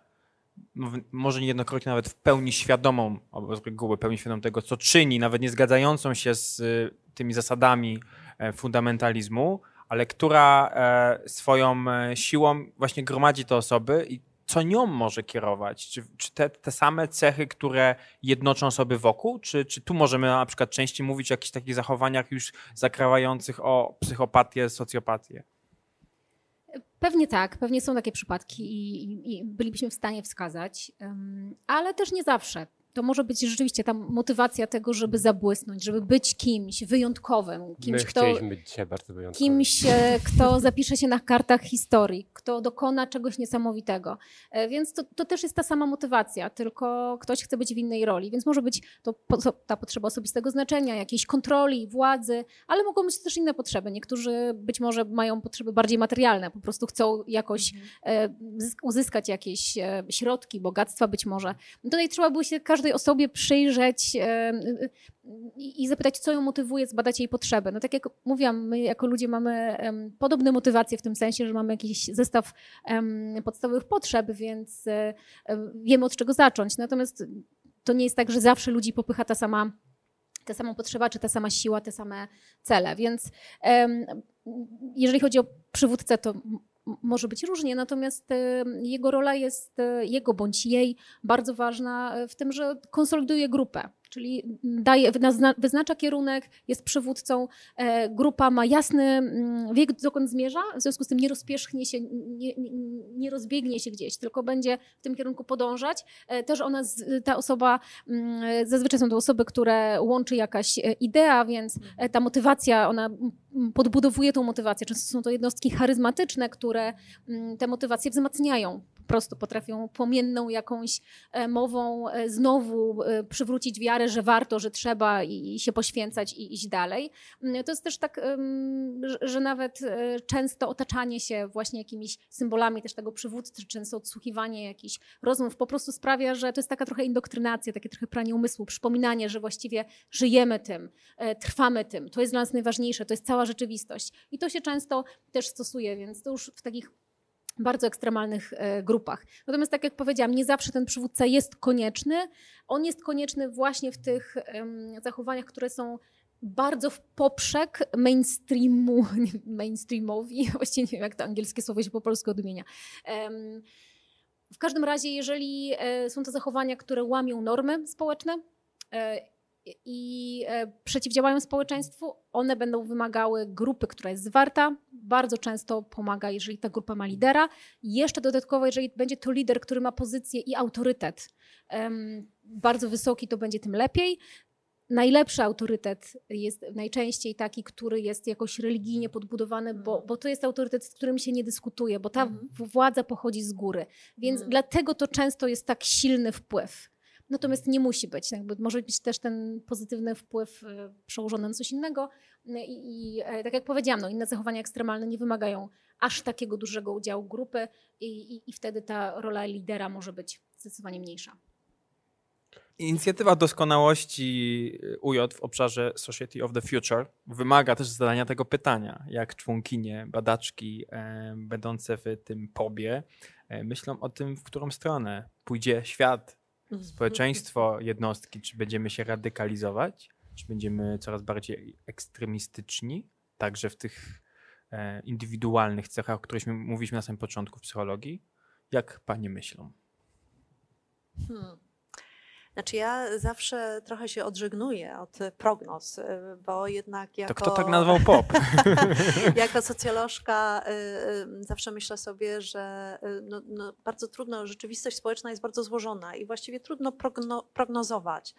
może niejednokrotnie nawet w pełni świadomą, albo z reguły pełni świadomą tego, co czyni, nawet nie zgadzającą się z y, tymi zasadami e, fundamentalizmu, ale która e, swoją e, siłą właśnie gromadzi te osoby i co nią może kierować? Czy, czy te, te, same cechy, które jednoczą osoby wokół? Czy, czy tu możemy na przykład częściej mówić o jakichś takich zachowaniach już zakrawających o psychopatię, socjopatię? Pewnie tak, pewnie są takie przypadki i, i, bylibyśmy w stanie wskazać, ale też nie zawsze to może być rzeczywiście ta motywacja tego, żeby zabłysnąć, żeby być kimś wyjątkowym. Kimś, My kto, chcieliśmy być dzisiaj bardzo wyjątkowi. Kimś, e, kto zapisze się na kartach historii, kto dokona czegoś niesamowitego. E, więc to, to też jest ta sama motywacja, tylko ktoś chce być w innej roli. Więc może być to ta potrzeba osobistego znaczenia, jakiejś kontroli, władzy, ale mogą być też inne potrzeby. Niektórzy być może mają potrzeby bardziej materialne, po prostu chcą jakoś mhm. uzyskać jakieś środki, bogactwa być może. Tutaj trzeba było się każdej każdej osobie przyjrzeć i zapytać, co ją motywuje, zbadać jej potrzeby. No tak jak mówiłam, my jako ludzie mamy podobne motywacje w tym sensie, że mamy jakiś zestaw podstawowych potrzeb, więc e, wiemy od czego zacząć. Natomiast to nie jest tak, że zawsze ludzi popycha ta sama ta sama potrzeba, czy ta sama siła, te same cele. Więc jeżeli chodzi o przywódcę, to może być różnie, natomiast e, jego rola jest, e, jego bądź jej, bardzo ważna w tym, że konsoliduje grupę czyli daje, wyznacza kierunek, jest przywódcą. E, grupa ma jasny mm, wiek, dokąd zmierza, w związku z tym nie rozpierzchnie się, nie, nie, nie rozbiegnie się gdzieś, tylko będzie w tym kierunku podążać. E, też ona, ta osoba, mm, zazwyczaj są to osoby, które łączy jakaś e, idea, więc ta motywacja, ona podbudowuje tą motywację. Często są to jednostki charyzmatyczne, które mm, te motywacje wzmacniają prostu potrafią płomienną jakąś e, mową e, znowu e, przywrócić wiarę, że warto, że trzeba i się poświęcać i iść dalej. Mm, to jest też tak, że nawet często otaczanie się właśnie jakimiś symbolami też tego przywódcy, często odsłuchiwanie jakichś rozmów po prostu sprawia, że to jest taka trochę indoktrynacja, takie trochę pranie umysłu, przypominanie, że właściwie żyjemy tym, trwamy tym, to jest dla nas najważniejsze, to jest cała rzeczywistość. I to się często też stosuje, więc to już w takich bardzo ekstremalnych e, grupach. Natomiast tak jak powiedziałam, nie zawsze ten przywódca jest konieczny. On jest konieczny właśnie w tych zachowaniach, które są bardzo w poprzek mainstreamu, mainstreamowi, właściwie nie wiem jak to angielskie słowo się po polsku odmienia. W każdym razie, jeżeli e, są to zachowania, które łamią normy społeczne, e, i e, przeciwdziałają społeczeństwu, one będą wymagały grupy, która jest zwarta. Bardzo często pomaga, jeżeli ta grupa ma lidera. Jeszcze dodatkowo, jeżeli będzie to lider, który ma pozycję i autorytet bardzo wysoki, to będzie tym lepiej. Najlepszy autorytet jest najczęściej taki, który jest jakoś religijnie podbudowany, bo, mhm. bo to jest autorytet, z którym się nie dyskutuje, bo ta mhm. władza pochodzi z góry. Więc mhm. dlatego to często jest tak silny wpływ. Natomiast nie musi być. Jakby może być też ten pozytywny wpływ e, przełożony na coś innego. E, I, i e, tak jak powiedziałam, no, inne zachowania ekstremalne nie wymagają aż takiego dużego udziału grupy i, i, i wtedy ta rola lidera może być zdecydowanie mniejsza. Inicjatywa doskonałości UJ w obszarze Society of the Future wymaga też zadania tego pytania, jak członkinie, badaczki e, będące w tym pobie e, myślą o tym, w którą stronę pójdzie świat, społeczeństwo jednostki, czy będziemy się radykalizować, czy będziemy coraz bardziej ekstremistyczni, także w tych e, indywidualnych cechach, o których mówiliśmy na samym początku w psychologii. Jak panie myślą? Hmm. Znaczy ja zawsze trochę się odżegnuję od prognoz, y, bo jednak jako... To kto tak nazwał pop? jako socjolożka y, y, zawsze myślę sobie, że no, no bardzo trudno, rzeczywistość społeczna jest bardzo złożona i właściwie trudno progno, prognozować.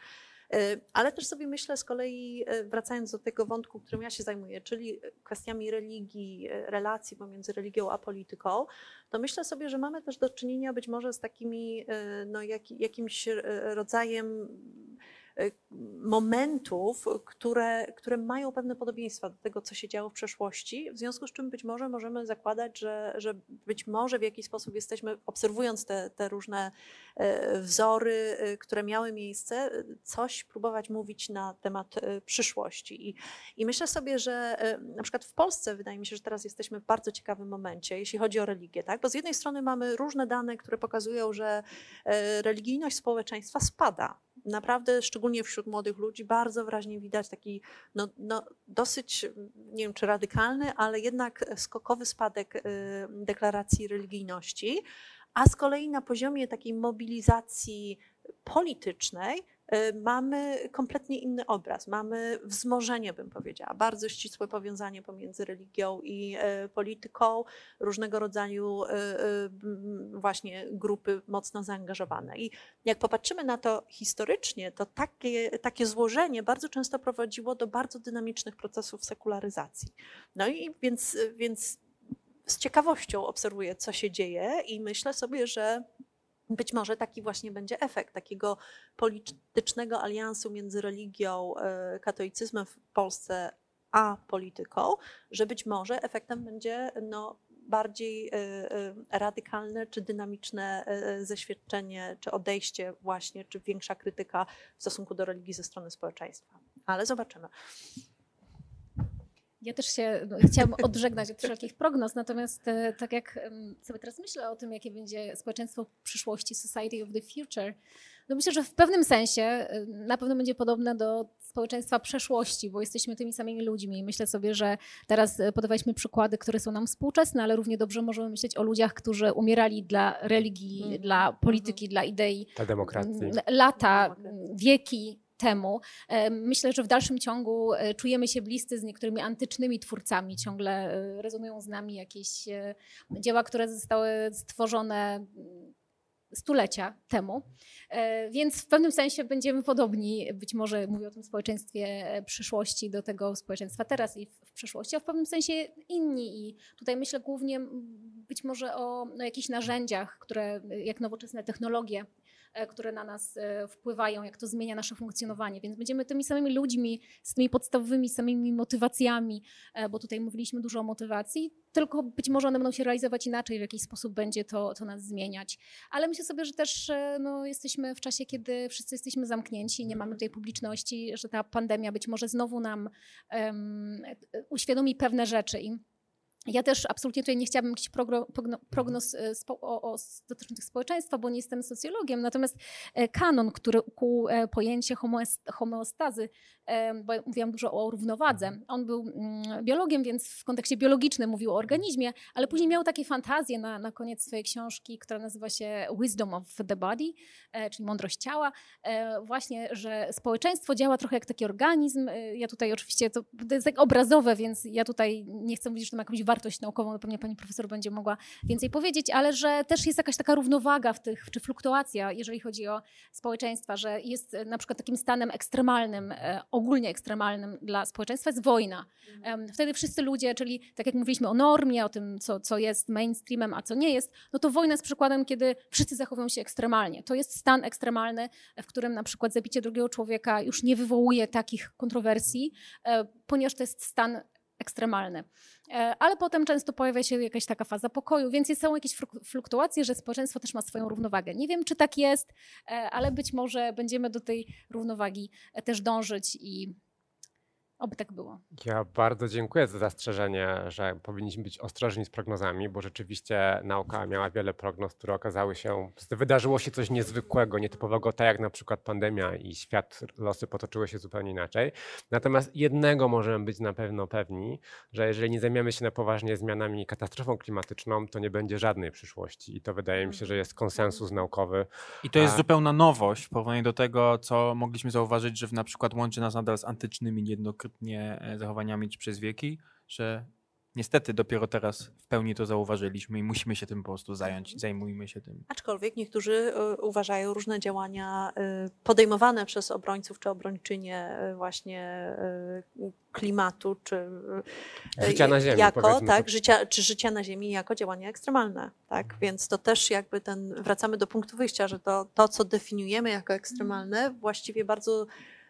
Y, ale też sobie myślę z kolei, y, wracając do tego wątku, którym ja się zajmuję, czyli kwestiami religii, relacji pomiędzy religią a polityką, to myślę sobie, że mamy też do czynienia być może z takimi, no, jak, jakimś rodzajem momentów, które, które mają pewne podobieństwa do tego, co się działo w przeszłości, w związku z czym być może możemy zakładać, że, że być może w jakiś sposób jesteśmy, obserwując te, te różne wzory, które miały miejsce, coś próbować mówić na temat przyszłości. I, i myślę sobie, że na przykład w Polsce wydaje mi się, że teraz jesteśmy w bardzo ciekawym momencie, jeśli chodzi o religię, tak? bo z jednej strony mamy różne dane, które pokazują, że religijność społeczeństwa spada naprawdę, szczególnie wśród młodych ludzi, bardzo wyraźnie widać taki no, no, dosyć, nie wiem czy radykalny, ale jednak skokowy spadek y, deklaracji religijności. A z kolei na poziomie takiej mobilizacji politycznej mamy kompletnie inny obraz. Mamy wzmożenie, bym powiedziała, bardzo ścisłe powiązanie pomiędzy religią i y, polityką, różnego rodzaju y, właśnie grupy mocno zaangażowane. I jak popatrzymy na to historycznie, to takie, takie złożenie bardzo często prowadziło do bardzo dynamicznych procesów sekularyzacji. No i więc, więc z ciekawością obserwuję, co się dzieje i myślę sobie, że być może taki właśnie będzie efekt takiego politycznego aliansu między religią, e, katolicyzmem w Polsce a polityką, że być może efektem będzie no, bardziej e, e, radykalne czy dynamiczne zeświadczenie, czy odejście właśnie, czy większa krytyka w stosunku do religii ze strony społeczeństwa. Ale zobaczymy. Ja też się no, chciałam odżegnać od wszelkich prognoz, natomiast e, tak jak sobie teraz myślę o tym, jakie będzie społeczeństwo przyszłości, Society of the Future, no myślę, że w pewnym sensie e, na pewno będzie podobne do społeczeństwa przeszłości, bo jesteśmy tymi samymi ludźmi. Myślę sobie, że teraz e, podawaliśmy przykłady, które są nam współczesne, ale równie dobrze możemy myśleć o ludziach, którzy umierali dla religii, mm. dla polityki, mm. dla idei. Dla demokracji. Lata, wieki temu. Myślę, że w dalszym ciągu e, czujemy się bliscy z niektórymi antycznymi twórcami. Ciągle e, rezonują z nami jakieś e, dzieła, które zostały stworzone mm, stulecia temu. Więc w pewnym sensie będziemy podobni, być może mówię o tym społeczeństwie przyszłości, do tego społeczeństwa teraz i w przyszłości, a w pewnym sensie inni. I tutaj myślę głównie być może o no, jakichś narzędziach, które jak nowoczesne technologie E, które na nas e, wpływają, jak to zmienia nasze funkcjonowanie. Więc będziemy tymi samymi ludźmi, z tymi podstawowymi samymi motywacjami, e, bo tutaj mówiliśmy dużo o motywacji, tylko być może one będą się realizować inaczej, w jakiś sposób będzie to, to nas zmieniać. Ale myślę sobie, że też no, jesteśmy w czasie, kiedy wszyscy jesteśmy zamknięci, nie mamy tej publiczności, że ta pandemia być może znowu nam um, uświadomi pewne rzeczy. I ja też absolutnie tutaj nie chciałabym jakichś prognoz e, dotyczących społeczeństwa, bo nie jestem socjologiem, natomiast e, kanon, który ukuł e, pojęcie homeostazy, bo mówiłam dużo o równowadze, mhm. on był mm, biologiem, więc w kontekście biologicznym mówił o organizmie, ale później miał takie fantazje na, na koniec swojej książki, która nazywa się Wisdom of the Body, czyli mądrość ciała, właśnie, że społeczeństwo działa trochę jak taki organizm. Ja tutaj oczywiście, to, to jest tak obrazowe, więc ja tutaj nie chcę mówić, że to ma jakąś wartość naukową, pewnie pani profesor będzie mogła więcej powiedzieć, ale że też jest jakaś taka równowaga w tych, czy fluktuacja, jeżeli chodzi o społeczeństwa, że jest na przykład takim stanem ekstremalnym, e, ogólnie ekstremalnym dla społeczeństwa jest wojna. Wtedy wszyscy ludzie, czyli tak jak mówiliśmy o normie, o tym, co, co jest mainstreamem, a co nie jest, no to wojna jest przykładem, kiedy wszyscy zachowują się ekstremalnie. To jest stan ekstremalny, w którym na przykład zabicie drugiego człowieka już nie wywołuje takich kontrowersji, e, ponieważ to jest stan ekstremalny. E, ale potem często pojawia się jakaś taka faza pokoju, więc są jakieś fluktuacje, że społeczeństwo też ma swoją równowagę. Nie wiem, czy tak jest, e, ale być może będziemy do tej równowagi e, też dążyć i Oby tak było. Ja bardzo dziękuję za zastrzeżenie, że powinniśmy być ostrożni z prognozami, bo rzeczywiście nauka miała wiele prognoz, które okazały się, wydarzyło się coś niezwykłego, nietypowego, tak jak na przykład pandemia i świat, losy potoczyły się zupełnie inaczej. Natomiast jednego możemy być na pewno pewni, że jeżeli nie zajmiemy się na poważnie zmianami i katastrofą klimatyczną, to nie będzie żadnej przyszłości i to wydaje mi się, że jest konsensus naukowy. I to jest A... zupełna nowość w porównaniu do tego, co mogliśmy zauważyć, że na przykład łączy nas nadal z antycznymi niejednokrotnie E, zachowaniami czy przez wieki, że Niestety dopiero teraz w pełni to zauważyliśmy i musimy się tym po prostu zająć. Mhm. Zajmujmy się tym. Aczkolwiek niektórzy y, uważają różne działania y, podejmowane przez obrońców czy obrończynie właśnie klimatu, czy Życia na ziemi, jako, tak, życia, czy życia na ziemi jako działania ekstremalne. Tak? Więc to też jakby ten, wracamy do punktu wyjścia, że to, to, co definiujemy jako ekstremalne, właściwie bardzo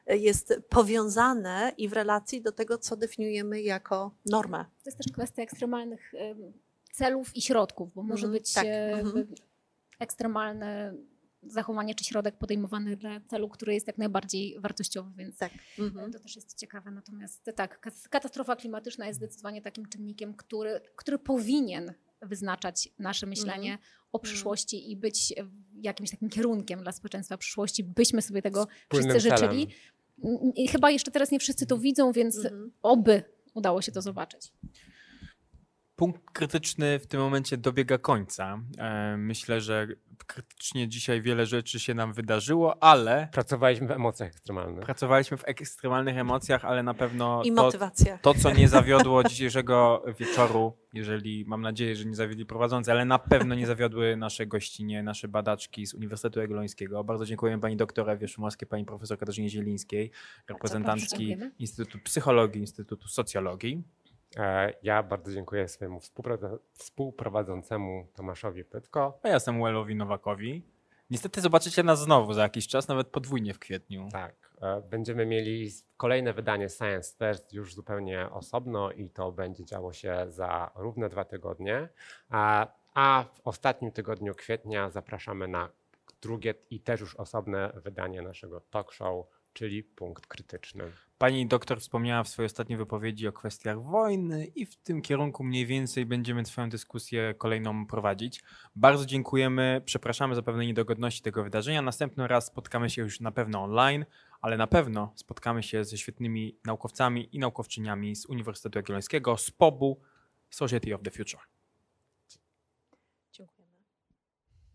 jest powiązane i w relacji do tego, co definiujemy jako normę. To jest też kwestia ekstremalnych em, celów i środków, bo może Mhm, być tak, e, mhm. ekstremalne zachowanie czy środek podejmowany dla celu, który jest jak najbardziej wartościowy, więc Tak. Mhm. to też jest ciekawe. Natomiast tak, katastrofa klimatyczna jest zdecydowanie takim czynnikiem, który, który powinien wyznaczać nasze myślenie o przyszłości i być jakimś takim kierunkiem dla społeczeństwa przyszłości, byśmy sobie tego Wspólnym wszyscy celem. życzyli. I chyba jeszcze teraz nie wszyscy to widzą, więc Mhm. oby udało się to zobaczyć. Punkt krytyczny w tym momencie dobiega końca. E, Myślę, że krytycznie dzisiaj wiele rzeczy się nam wydarzyło, ale Pracowaliśmy w emocjach ekstremalnych. pracowaliśmy w ekstremalnych emocjach, ale na pewno I to, motywacja. to, co nie zawiodło dzisiejszego wieczoru, jeżeli mam nadzieję, że nie zawiedli prowadzący, ale na pewno nie zawiodły nasze gościnie, nasze badaczki z Uniwersytetu Jagiellońskiego. Bardzo dziękuję pani doktor Ewie Szumowskiej, pani profesor Katarzynie Zielińskiej, reprezentantki. Instytutu Psychologii, Instytutu Socjologii. E, Ja bardzo dziękuję swojemu współpro- współprowadzącemu Tomaszowi Pytko. A ja Samuelowi Nowakowi. Niestety zobaczycie nas znowu za jakiś czas, nawet podwójnie w kwietniu. Tak, e, będziemy mieli kolejne wydanie Science First już zupełnie osobno i to będzie działo się za równe dwa tygodnie. A, a w ostatnim tygodniu kwietnia zapraszamy na drugie i też już osobne wydanie naszego talk show, czyli Punkt Krytyczny. Pani doktor wspomniała w swojej ostatniej wypowiedzi o kwestiach wojny i w tym kierunku mniej więcej będziemy Twoją dyskusję kolejną prowadzić. Bardzo dziękujemy, przepraszamy za pewne niedogodności tego wydarzenia. Następny raz spotkamy się już na pewno online, ale na pewno spotkamy się ze świetnymi naukowcami i naukowczyniami z Uniwersytetu Jagiellońskiego, z POB-u Society of the Future.